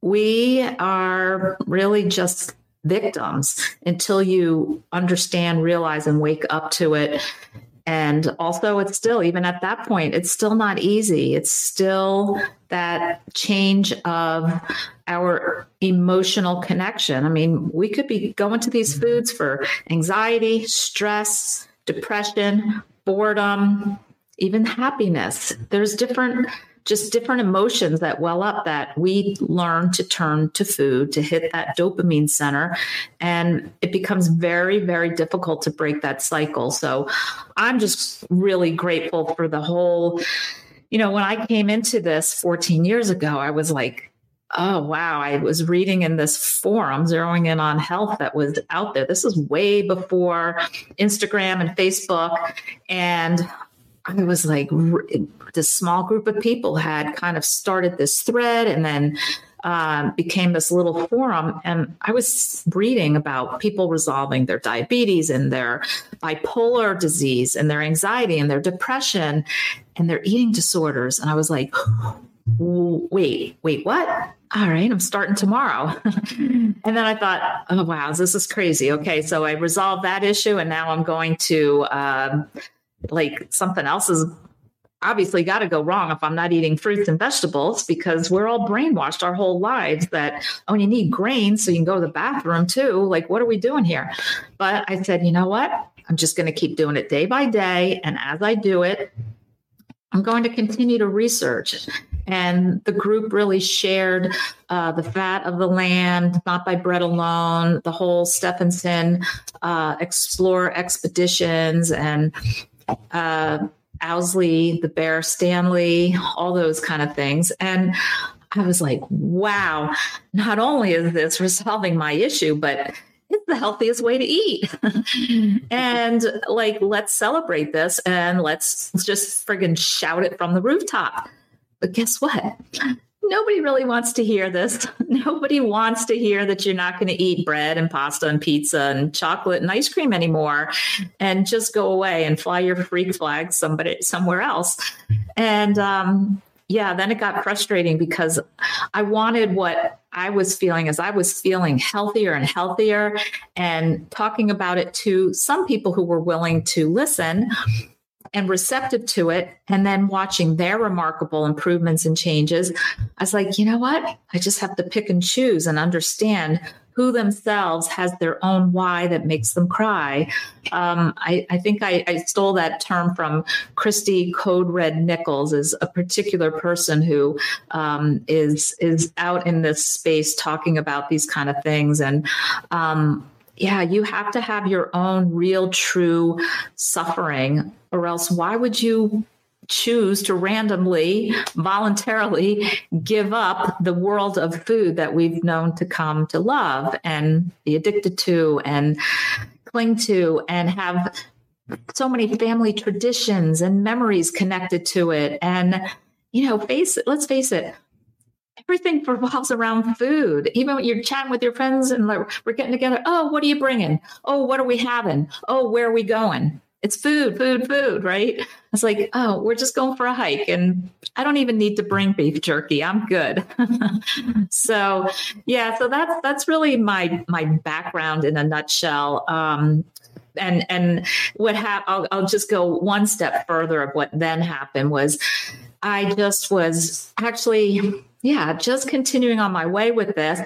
we are really just victims until you understand, realize, and wake up to it. And also, it's still, even at that point, it's still not easy. It's still that change of our emotional connection. I mean, we could be going to these mm-hmm. foods for anxiety, stress, depression, boredom, even happiness. There's different just different emotions that well up that we learn to turn to food to hit that dopamine center. And it becomes very very difficult to break that cycle. So i'm just really grateful for the whole you know when i came into this 14 years ago i was like oh wow. I was reading in this forum zeroing in on health that was out there. This is way before instagram and facebook. And I was like, this small group of people had kind of started this thread and then um, became this little forum. And I was reading about people resolving their diabetes and their bipolar disease and their anxiety and their depression and their eating disorders. And I was like, wait, wait, what? All right, I'm starting tomorrow. and then I thought, oh, wow, this is crazy. Okay, so I resolved that issue and now I'm going to. Um, like something else is obviously got to go wrong if I'm not eating fruits and vegetables because we're all brainwashed our whole lives that, oh, you need grains so you can go to the bathroom too. Like, what are we doing here? But I said, you know what? I'm just going to keep doing it day by day. And as I do it, I'm going to continue to research. And the group really shared uh, the fat of the land, not by bread alone, the whole Stefansson uh, explore expeditions and uh, Owsley, the Bear Stanley, all those kind of things. And I was like, wow, not only is this resolving my issue, but it's the healthiest way to eat. and like, let's celebrate this and let's just friggin' shout it from the rooftop. But guess what? Nobody really wants to hear this. Nobody wants to hear that you're not going to eat bread and pasta and pizza and chocolate and ice cream anymore and just go away and fly your freak flag somebody somewhere else. And um, yeah, then it got frustrating because I wanted what I was feeling as I was feeling healthier and healthier and talking about it to some people who were willing to listen and receptive to it and then watching their remarkable improvements and changes i was like you know what i just have to pick and choose and understand who themselves has their own why that makes them cry. Um, I, I, think I, I, stole that term from Christy Code Red Nichols, is a particular person who um, is is out in this space talking about these kind of things, and um, yeah, you have to have your own real, true suffering or else why would you choose to randomly, voluntarily give up the world of food that we've known to come to love and be addicted to and cling to and have so many family traditions and memories connected to it. And, you know, face it, let's face it, everything revolves around food. Even when you're chatting with your friends and like, we're getting together, oh, what are you bringing? Oh, what are we having? Oh, where are we going? it's food, food, food, right? It's like, oh, we're just going for a hike and I don't even need to bring beef jerky. I'm good. so yeah, so that's that's really my my background in a nutshell. Um, and and what happened I'll, I'll just go one step further of what then happened was I just was actually yeah, just continuing on my way with this,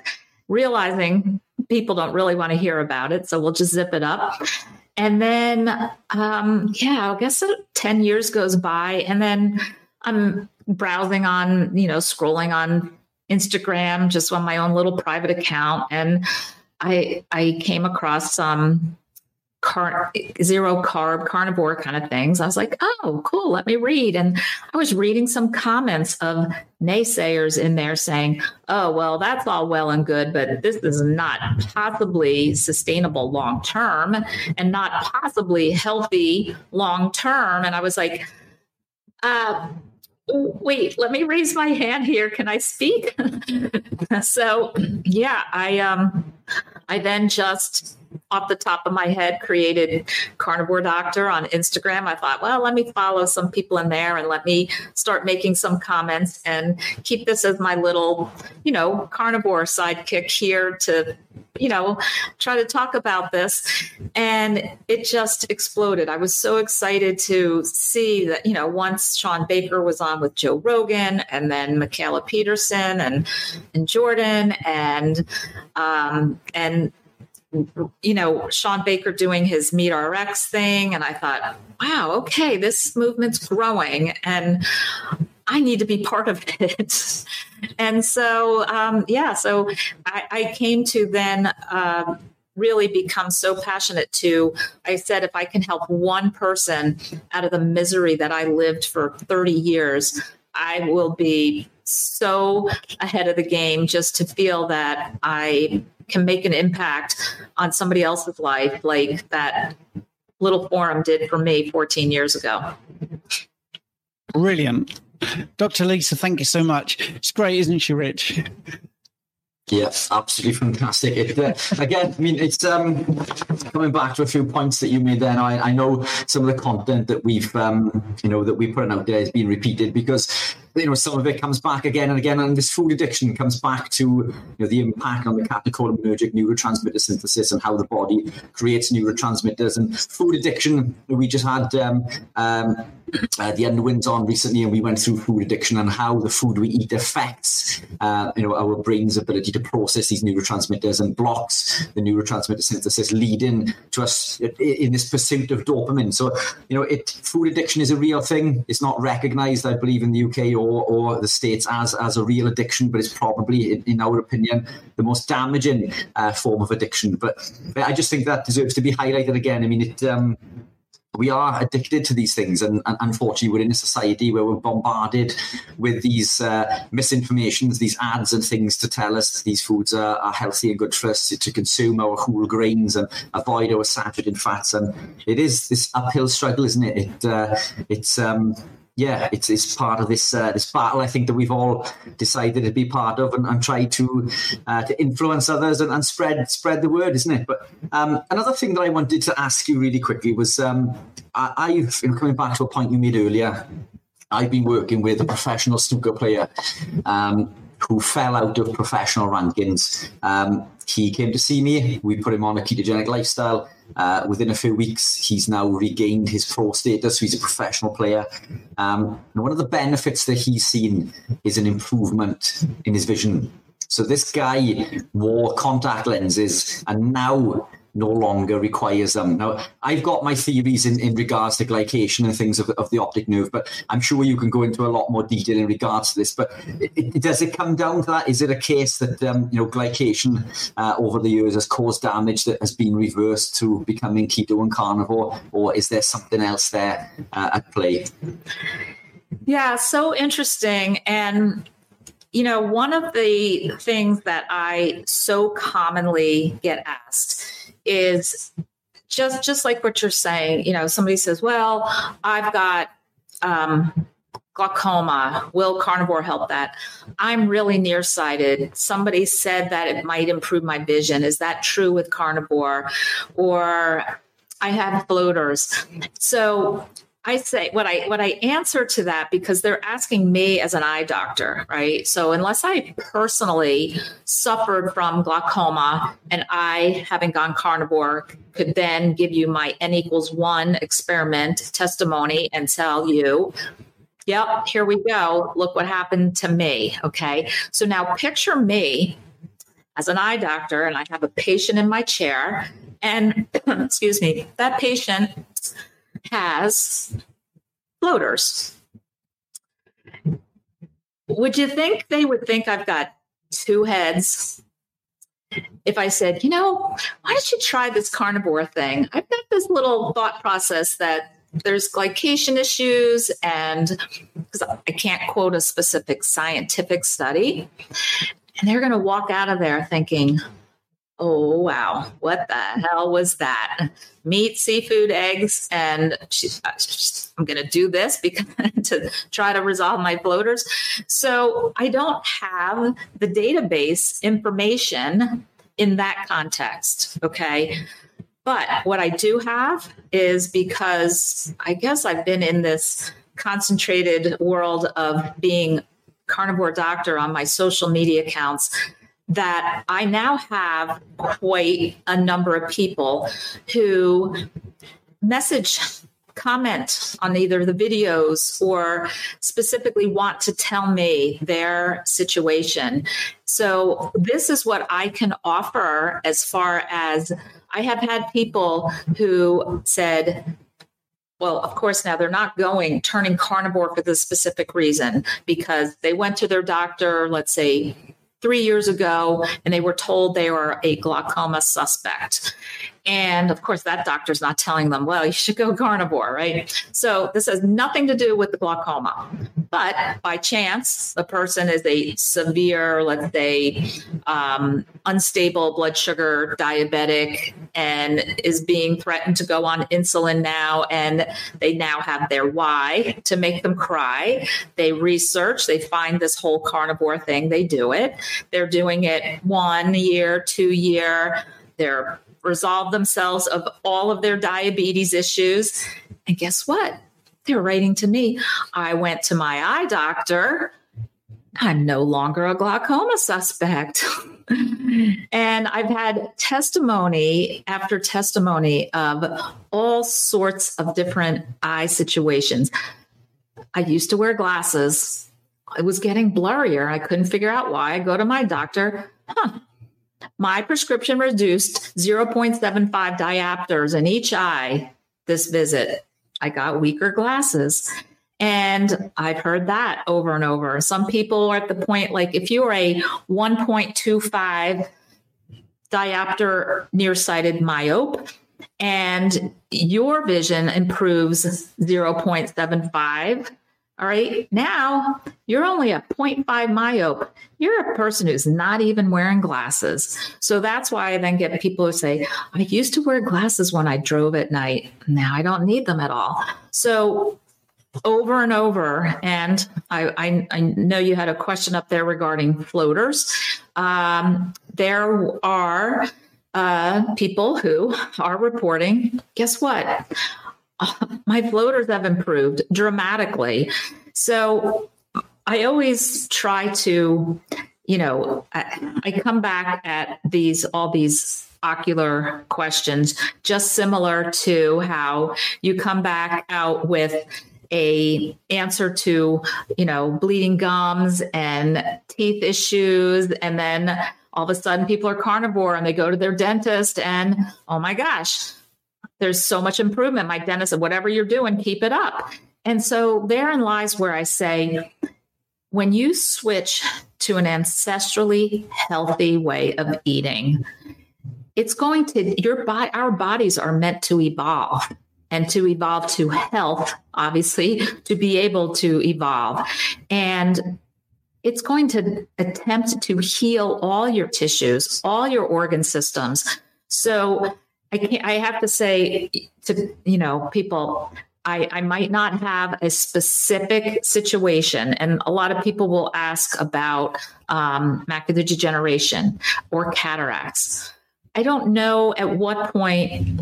realizing people don't really want to hear about it. So we'll just zip it up. And then, um, yeah, I guess 10 years goes by. And then I'm browsing on, you know, scrolling on Instagram, just on my own little private account. And I, I came across some car- zero carb carnivore kind of things. I was like, oh, cool, let me read. And I was reading some comments of naysayers in there saying, oh, well, that's all well and good, but this is not possibly sustainable long term and not possibly healthy long term. And I was like, uh, wait let me raise my hand here can i speak so yeah i um i then just off the top of my head created Carnivore Doctor on Instagram. I thought, well, let me follow some people in there and let me start making some comments and keep this as my little, you know, carnivore sidekick here to, you know, try to talk about this. And it just exploded. I was so excited to see that, you know, once Shawn Baker was on with Joe Rogan and then Mikhaila Peterson and and Jordan and um and you know, Shawn Baker doing his MeatRx thing. And I thought, wow, okay, this movement's growing and I need to be part of it. and so, um, yeah, so I, I, came to then. Uh, really become so passionate to i said if i can help one person out of the misery that i lived for 30 years i will be so ahead of the game just to feel that i can make an impact on somebody else's life like that little forum did for me 14 years ago. Brilliant. Dr. Lisa, thank you so much. It's great, isn't she, Rich? Yes, absolutely fantastic. It, uh, again, I mean, it's um, coming back to a few points that you made. Then I, I know some of the content that we've, um, you know, that we put out there has been repeated because you know, some of it comes back again and again, and this food addiction comes back to you know the impact on the catecholaminergic neurotransmitter synthesis and how the body creates neurotransmitters. And food addiction, we just had um, um, uh, the Unwins on recently, and we went through food addiction and how the food we eat affects uh, you know our brain's ability to process these neurotransmitters and blocks the neurotransmitter synthesis, leading to us in this pursuit of dopamine. So you know, it food addiction is a real thing. It's not recognised, I believe, in the UK or or, or the states as as a real addiction, but it's probably, in, in our opinion, the most damaging uh, form of addiction. But I just think that deserves to be highlighted again. I mean, it. Um, we are addicted to these things, and, and, unfortunately, we're in a society where we're bombarded with these uh, misinformations, these ads and things to tell us these foods are, are, healthy and good for us to consume our whole grains and avoid our saturated fats. And it is this uphill struggle, isn't it? It uh, it's um, yeah, it's it's part of this uh, this battle. I think that we've all decided to be part of and, and try to uh, to influence others and, and, spread spread the word, isn't it? But um, another thing that I wanted to ask you really quickly was um, I, have been coming back to a point you made earlier. I've been working with a professional snooker player. Um, who fell out of professional rankings. Um, he came to see me. We put him on a ketogenic lifestyle. Uh, within a few weeks, he's now regained his pro status. So he's a professional player. Um, and one of the benefits that he's seen is an improvement in his vision. So this guy wore contact lenses and now no longer requires them. Now, I've got my theories in, in regards to glycation and things of, of the optic nerve, but I'm sure you can go into a lot more detail in regards to this. But it, it, does it come down to that? Is it a case that um, you know glycation uh, over the years has caused damage that has been reversed to becoming keto and carnivore, or is there something else there uh, at play? Yeah, so interesting. And you know, one of the things that I so commonly get asked is just just like what you're saying. You know, somebody says, "Well, I've got." Um, glaucoma. Will carnivore help that? I'm really nearsighted. Somebody said that it might improve my vision. Is that true with carnivore? Or I have floaters. So I say what I what I answer to that because they're asking me as an eye doctor, right? So unless I personally suffered from glaucoma and I, having gone carnivore, could then give you my N equals one experiment testimony and tell you, yep, here we go. Look what happened to me. Okay. So now picture me as an eye doctor and I have a patient in my chair and excuse me, that patient has floaters. Would you think they would think I've got two heads? If I said, you know, why don't you try this carnivore thing? I've got this little thought process that there's glycation issues, and because I can't quote a specific scientific study, and they're going to walk out of there thinking, Oh, wow. What the hell was that? Meat, seafood, eggs, and she, uh, I'm going to do this because to try to resolve my floaters. So I don't have the database information in that context. Okay. But what I do have is because I guess I've been in this concentrated world of being carnivore doctor on my social media accounts that I now have quite a number of people who message comment on either the videos or specifically want to tell me their situation. So, this is what I can offer as far as I have had people who said, well, of course, now they're not going turning carnivore for the specific reason because they went to their doctor, let's say three years ago, and they were told they were a glaucoma suspect. And of course, that doctor's not telling them, well, you should go carnivore, right? So this has nothing to do with the glaucoma. But by chance, the person is a severe, let's say, um, unstable blood sugar diabetic and is being threatened to go on insulin now. And they now have their why to make them cry. They research, they find this whole carnivore thing, they do it. They're doing it one year, two year. They're resolve themselves of all of their diabetes issues. And guess what? They're writing to me. I went to my eye doctor. I'm no longer a glaucoma suspect. and I've had testimony after testimony of all sorts of different eye situations. I used to wear glasses. It was getting blurrier. I couldn't figure out why. I go to my doctor. Huh, my prescription reduced 0.75 diopters in each eye this visit. I got weaker glasses. And I've heard that over and over. Some people are at the point like if you're a 1.25 diopter nearsighted myope and your vision improves 0.75 all right. Now you're only a 0.5 myope. You're a person who's not even wearing glasses. So that's why I then get people who say, I used to wear glasses when I drove at night. Now I don't need them at all. So over and over, and I, I, I know you had a question up there regarding floaters. Um, there are uh, people who are reporting, guess what? my floaters have improved dramatically. So I always try to, you know, I, I, come back at these all these ocular questions, just similar to how you come back out with a answer to, you know, bleeding gums and teeth issues, and then all of a sudden people are carnivore and they go to their dentist and oh my gosh there's so much improvement. Dentist said, whatever you're doing, keep it up. And so therein lies where I say, when you switch to an ancestrally healthy way of eating, it's going to your body our bodies are meant to evolve and to evolve to health obviously to be able to evolve and it's going to attempt to heal all your tissues all your organ systems so I I have to say to, you know, people, I, I might not have a specific situation. And a lot of people will ask about um, macular degeneration or cataracts. I don't know at what point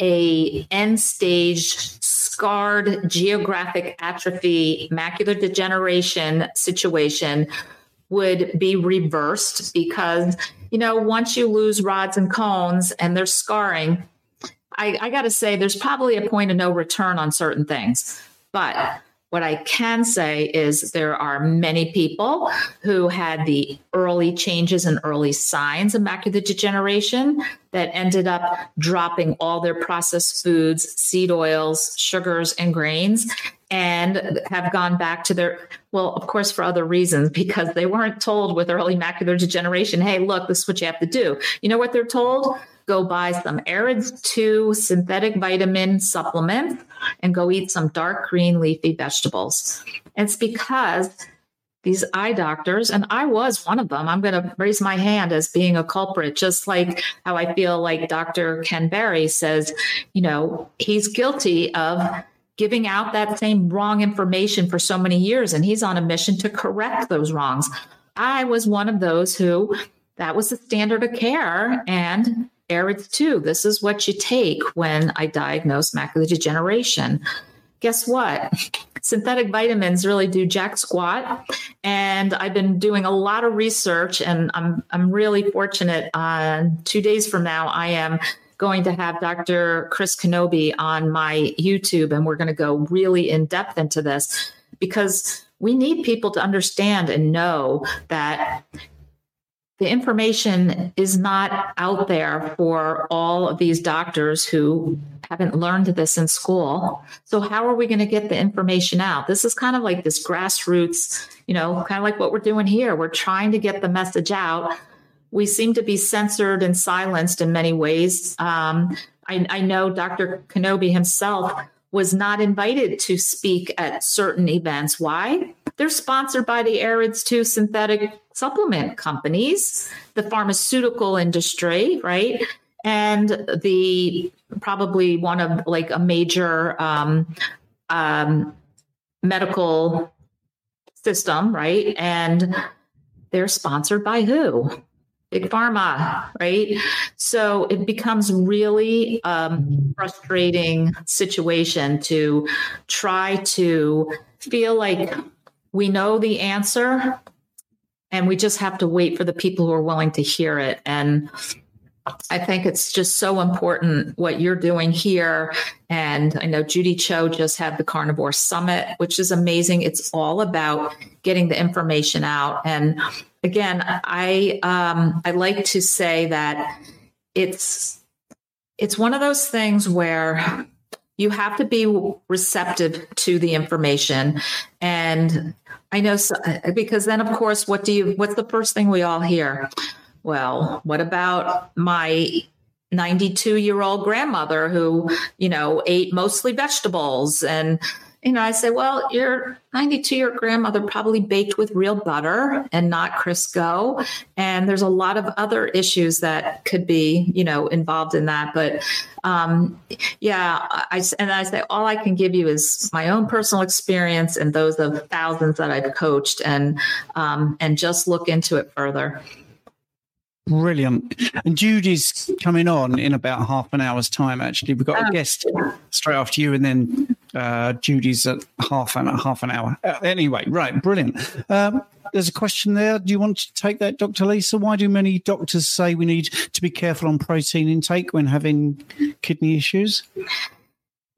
a end stage scarred geographic atrophy macular degeneration situation would be reversed because you know, once you lose rods and cones and they're scarring, I, I got to say, there's probably a point of no return on certain things. But what I can say is there are many people who had the early changes and early signs of macular degeneration that ended up dropping all their processed foods, seed oils, sugars, and grains and have gone back to their well of course for other reasons because they weren't told with early macular degeneration hey look this is what you have to do. You know what they're told go buy some AREDS 2 synthetic vitamin supplements and go eat some dark green leafy vegetables it's because these eye doctors, and I was one of them. I'm going to raise my hand as being a culprit, just like how I feel like Dr. Ken Berry says, you know, he's guilty of giving out that same wrong information for so many years. And he's on a mission to correct those wrongs. I was one of those who that was the standard of care. And AREDS 2. This is what you take when I diagnose macular degeneration. Guess what? Synthetic vitamins really do jack squat. And I've been doing a lot of research, and I'm, I'm really fortunate. On two days from now, I am going to have Dr. Chris Knobbe on my YouTube, and we're going to go really in depth into this because we need people to understand and know that the information is not out there for all of these doctors who haven't learned this in school. So how are we going to get the information out? This is kind of like this grassroots, you know, kind of like what we're doing here. We're trying to get the message out. We seem to be censored and silenced in many ways. Um, I, I know Dr. Knobbe himself was not invited to speak at certain events. Why? They're sponsored by the AREDS 2 synthetic supplement companies, the pharmaceutical industry, right? And the probably one of like a major um, um, medical system, right? And they're sponsored by who? Big pharma, right? So it becomes really um, frustrating situation to try to feel like we know the answer and we just have to wait for the people who are willing to hear it and I think it's just so important what you're doing here. And I know Judy Cho just had the Carnivore Summit, which is amazing. It's all about getting the information out. And again, I um, I like to say that it's it's one of those things where you have to be receptive to the information. And i know so, because then of course what do you what's the first thing we all hear? Well what about my 92 year old grandmother who you know ate mostly vegetables and you know, I say, well, your 92 year grandmother probably baked with real butter and not Crisco. And there's a lot of other issues that could be, you know, involved in that. But um, yeah, I, and I say, all I can give you is my own personal experience and those of thousands that I've coached and, um, and just look into it further. Brilliant. And Judy's coming on in about half an hour's time, actually. We've got a oh. guest straight after you, and then uh, Judy's at half an, half an hour. Uh, anyway, right, brilliant. Um, there's a question there. Do you want to take that, Dr. Lisa? Why do many doctors say we need to be careful on protein intake when having kidney issues?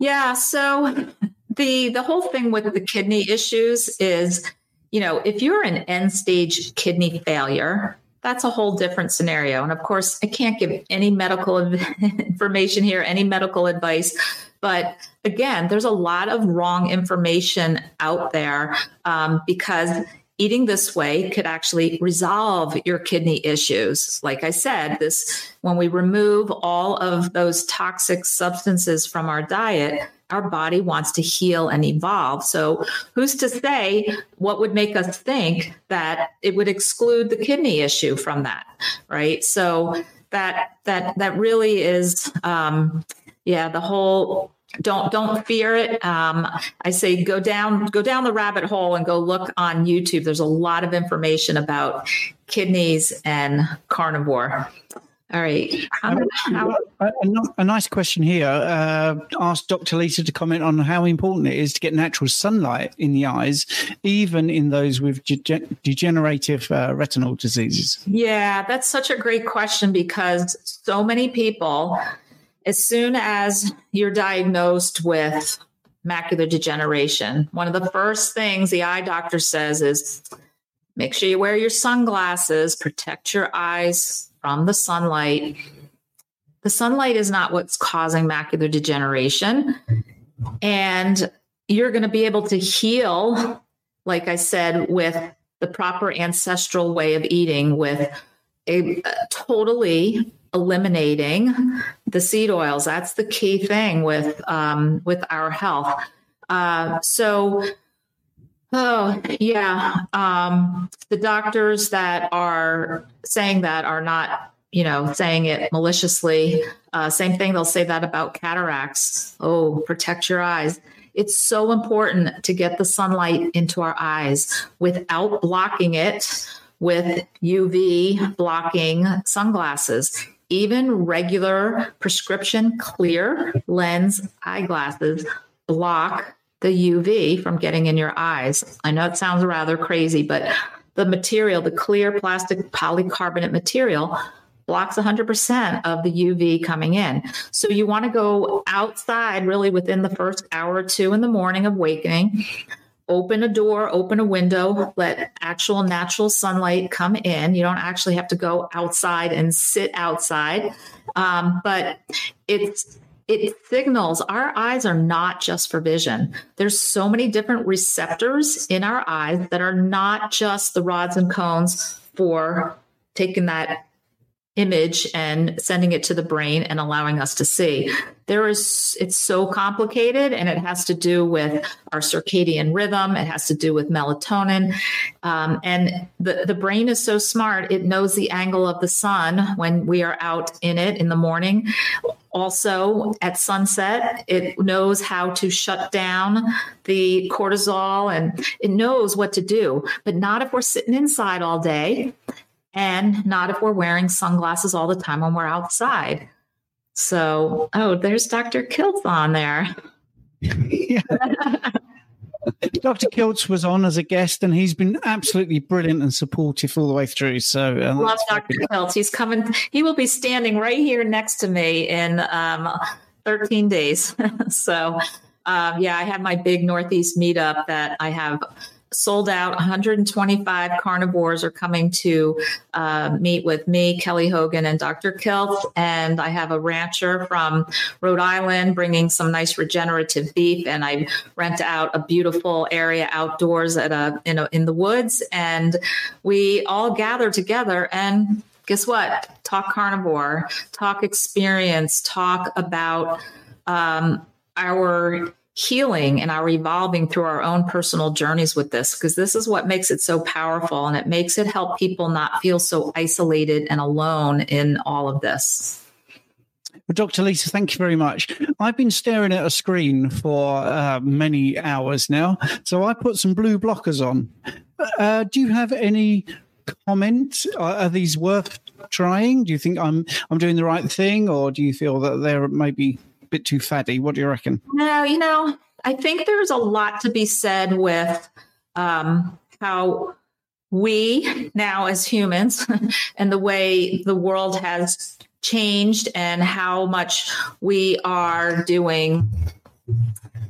Yeah, so the the whole thing with the kidney issues is, you know, if you're an end stage kidney failure, that's a whole different scenario. And of course, I can't give any medical information here, any medical advice. But again, there's a lot of wrong information out there um, because eating this way could actually resolve your kidney issues. Like I said, this when we remove all of those toxic substances from our diet, our body wants to heal and evolve. So, who's to say what would make us think that it would exclude the kidney issue from that, right? So that that that really is, um, yeah, the whole. Don't don't fear it. Um, I say go down go down the rabbit hole and go look on YouTube. There's a lot of information about kidneys and carnivore. All right. How, how, a, a, nice question here. Uh, asked Dr. Lisa to comment on how important it is to get natural sunlight in the eyes, even in those with de- degenerative uh, retinal diseases. Yeah, that's such a great question because so many people, as soon as you're diagnosed with macular degeneration, one of the first things the eye doctor says is make sure you wear your sunglasses, protect your eyes from the sunlight. The sunlight is not what's causing macular degeneration. And you're going to be able to heal, like I said, with the proper ancestral way of eating, with a, totally eliminating the seed oils. That's the key thing with um, with our health. Uh, so Oh, yeah. Um, the doctors that are saying that are not, you know, saying it maliciously. Uh, same thing, they'll say that about cataracts. Oh, protect your eyes. It's so important to get the sunlight into our eyes without blocking it with UV blocking sunglasses. even regular prescription clear lens eyeglasses block the UV from getting in your eyes. I know it sounds rather crazy, but the material, the clear plastic polycarbonate material, blocks 100% of the UV coming in. So you want to go outside really within the first hour or two in the morning of wakening. Open a door, open a window, let actual natural sunlight come in. You don't actually have to go outside and sit outside. Um, but it's it signals our eyes are not just for vision. There's so many different receptors in our eyes that are not just the rods and cones for taking that image and sending it to the brain and allowing us to see. There is, it's so complicated and it has to do with our circadian rhythm. It has to do with melatonin. Um, and the, the brain is so smart, it knows the angle of the sun when we are out in it in the morning. Also, at sunset, it knows how to shut down the cortisol and it knows what to do, but not if we're sitting inside all day and not if we're wearing sunglasses all the time when we're outside. So, oh, there's Dr. Kiltz on there. yeah. Dr. Kiltz was on as a guest, and he's been absolutely brilliant and supportive all the way through. So, uh, love Dr. Kiltz. He's coming. He will be standing right here next to me in um, 13 days. so, um, yeah, I have my big Northeast meetup that I have sold out. 125 carnivores are coming to uh, meet with me kelly hogan and dr kiltz and i have a rancher from rhode island bringing some nice regenerative beef. And i rent out a beautiful area outdoors at a in, a, in the woods. And we all gather together and guess what? Talk carnivore talk experience talk about um, our healing and our evolving through our own personal journeys with this because this is what makes it so powerful and it makes it help people not feel so isolated and alone in all of this. Dr. Lisa, thank you very much. I've been staring at a screen for uh, many hours now, so I put some blue blockers on. Uh, do you have any comment? Are, are these worth trying? Do you think I'm I'm doing the right thing, or do you feel that they're maybe bit too fatty. What do you reckon? No, you know, I think there's a lot to be said with um, how we now as humans and the way the world has changed and how much we are doing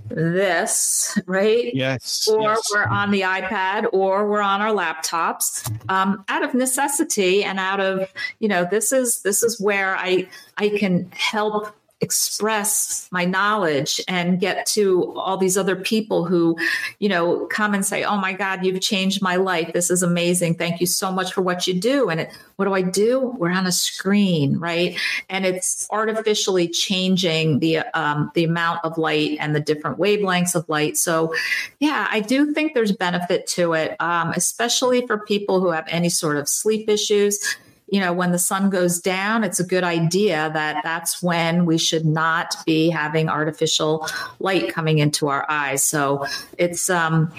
this, right? Yes. Or yes. we're on the iPad or we're on our laptops um, out of necessity and out of, you know, this is this is where I I can help express my knowledge and get to all these other people who, you know, come and say, "Oh my God, you've changed my life. This is amazing. Thank you so much for what you do." And it, what do I do? We're on a screen, right? And it's artificially changing the um, the amount of light and the different wavelengths of light. So, yeah, I do think there's benefit to it, um, especially for people who have any sort of sleep issues you know, when the sun goes down, it's a good idea that that's when we should not be having artificial light coming into our eyes. So it's, um,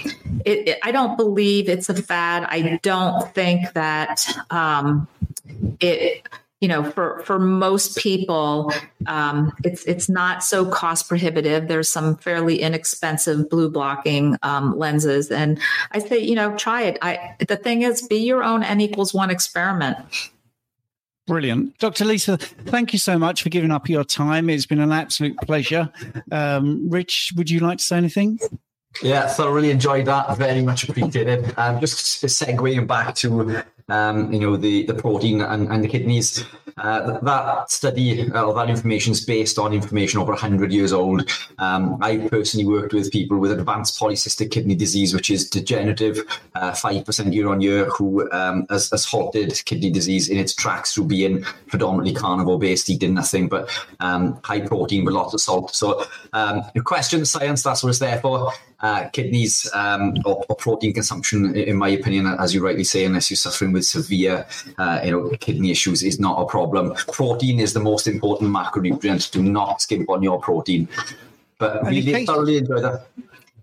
it, it, I don't believe it's a fad. I don't think that, um, it, you know, for for most people, um, it's it's not so cost prohibitive. There's some fairly inexpensive blue blocking um, lenses, and I say, you know, try it. I the thing is, be your own n equals one experiment. Brilliant. Dr. Lisa, thank you so much for giving up your time. It's been an absolute pleasure. Um, Rich, would you like to say anything? Yeah, thoroughly enjoyed that. Very much appreciated. Um, just segueing back to um, you know the the protein and, and the kidneys. Uh, that study uh, that information is based on information over 100 years old. Um, I personally worked with people with advanced polycystic kidney disease, which is degenerative, uh, 5% year on year, who um, has, has, halted kidney disease in its tracks through being predominantly carnivore based, eating nothing but um, high protein with lots of salt. So, um, question, science, that's what it's there for. Uh, kidneys um, or, or, protein consumption, in my opinion, as you rightly say, unless you're suffering with severe, uh, you know, kidney issues, is not a problem. Protein is the most important macronutrient. Do not skimp on your protein. But really thoroughly enjoy that.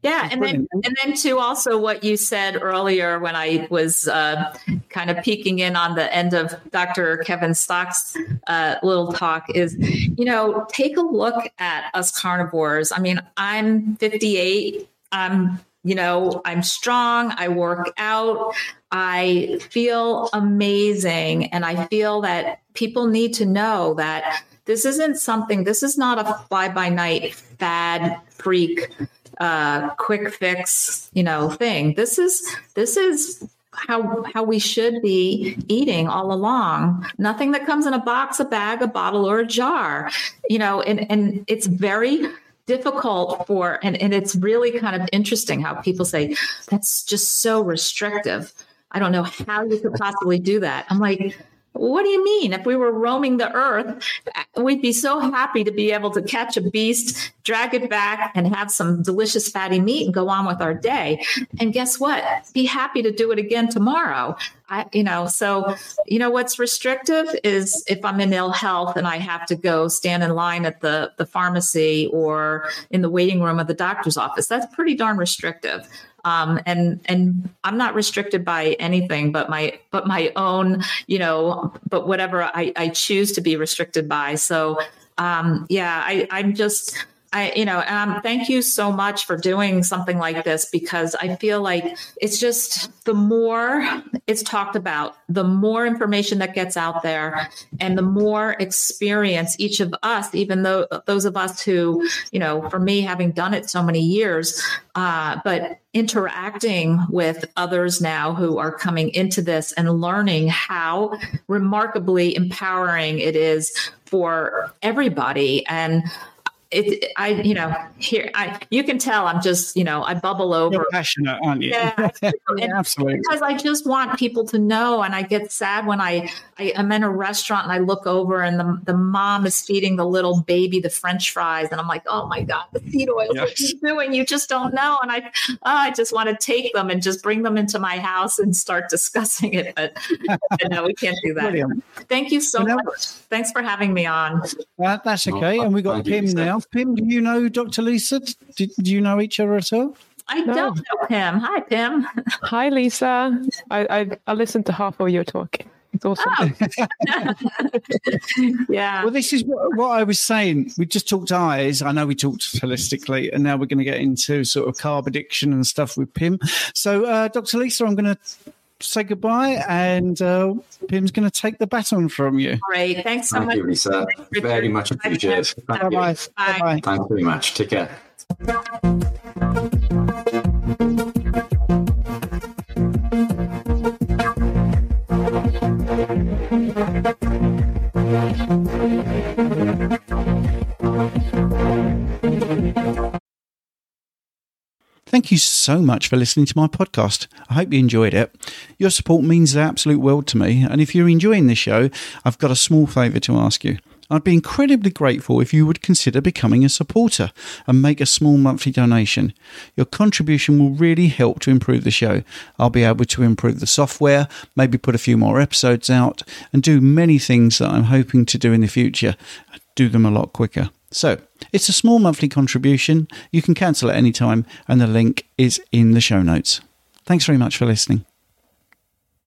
Yeah, and then and then too also what you said earlier when I was uh, kind of peeking in on the end of Dr. Kevin Stock's uh, little talk is, you know, take a look at us carnivores. I mean, I'm 58. I'm you know, I'm strong. I work out. I feel amazing, and I feel that people need to know that this isn't something. This is not a fly by night fad freak uh, quick fix, you know, thing. This is this is how how we should be eating all along. Nothing that comes in a box, a bag, a bottle, or a jar. You know, and and it's very difficult for and, and it's really kind of interesting how people say that's just so restrictive. I don't know how you could possibly do that. I'm like, what do you mean? If we were roaming the earth, we'd be so happy to be able to catch a beast, drag it back, and have some delicious fatty meat and go on with our day. And guess what? Be happy to do it again tomorrow. I, you know, so you know what's restrictive is if I'm in ill health and I have to go stand in line at the the pharmacy or in the waiting room of the doctor's office. That's pretty darn restrictive. Um, and and I'm not restricted by anything but my but my own, you know, but whatever I, I choose to be restricted by. So um, yeah, I, I'm just I, you know, um, thank you so much for doing something like this because I feel like it's just the more it's talked about, the more information that gets out there, and the more experience each of us, even though those of us who, you know, for me, having done it so many years, uh, but interacting with others now who are coming into this and learning how remarkably empowering it is for everybody. And it i you know here i you can tell i'm just you know i bubble over. You're passionate aren't you? Yeah, absolutely. because i just want people to know and i get sad when i, I am in a restaurant and i look over and the, the mom is feeding the little baby the french fries and i'm like oh my god the seed oil yes. what are you doing you just don't know. And i oh, i just want to take them and just bring them into my house and start discussing it but, but no we can't do that. Brilliant. thank you so much. Thanks for having me on. That's okay and we got Pim now Pim, do you know Dr. Lisa? Do, do you know each other at all? I no. don't know Pim. Hi, Pim. Hi, Lisa. I, I, I listened to half of your talking. It's awesome. Oh. yeah. Well, this is what, what, I was saying. We just talked eyes. I know we talked holistically, and now we're going to get into sort of carb addiction and stuff with Pim. So, uh, Dr. Lisa, I'm going to say goodbye, and uh, Pim's going to take the baton from you. Great. Thanks so Thank much. you, Lisa. Very much appreciated. Thank Bye-bye. you. Bye. Bye. Thanks very much. Take care. Thank you so much for listening to my podcast. I hope you enjoyed it. Your support means the absolute world to me, and if you're enjoying this show, I've got a small favour to ask you. I'd be incredibly grateful if you would consider becoming a supporter and make a small monthly donation. Your contribution will really help to improve the show. I'll be able to improve the software, maybe put a few more episodes out, and do many things that I'm hoping to do in the future. Do them a lot quicker. So, it's a small monthly contribution. You can cancel at any time, and the link is in the show notes. Thanks very much for listening.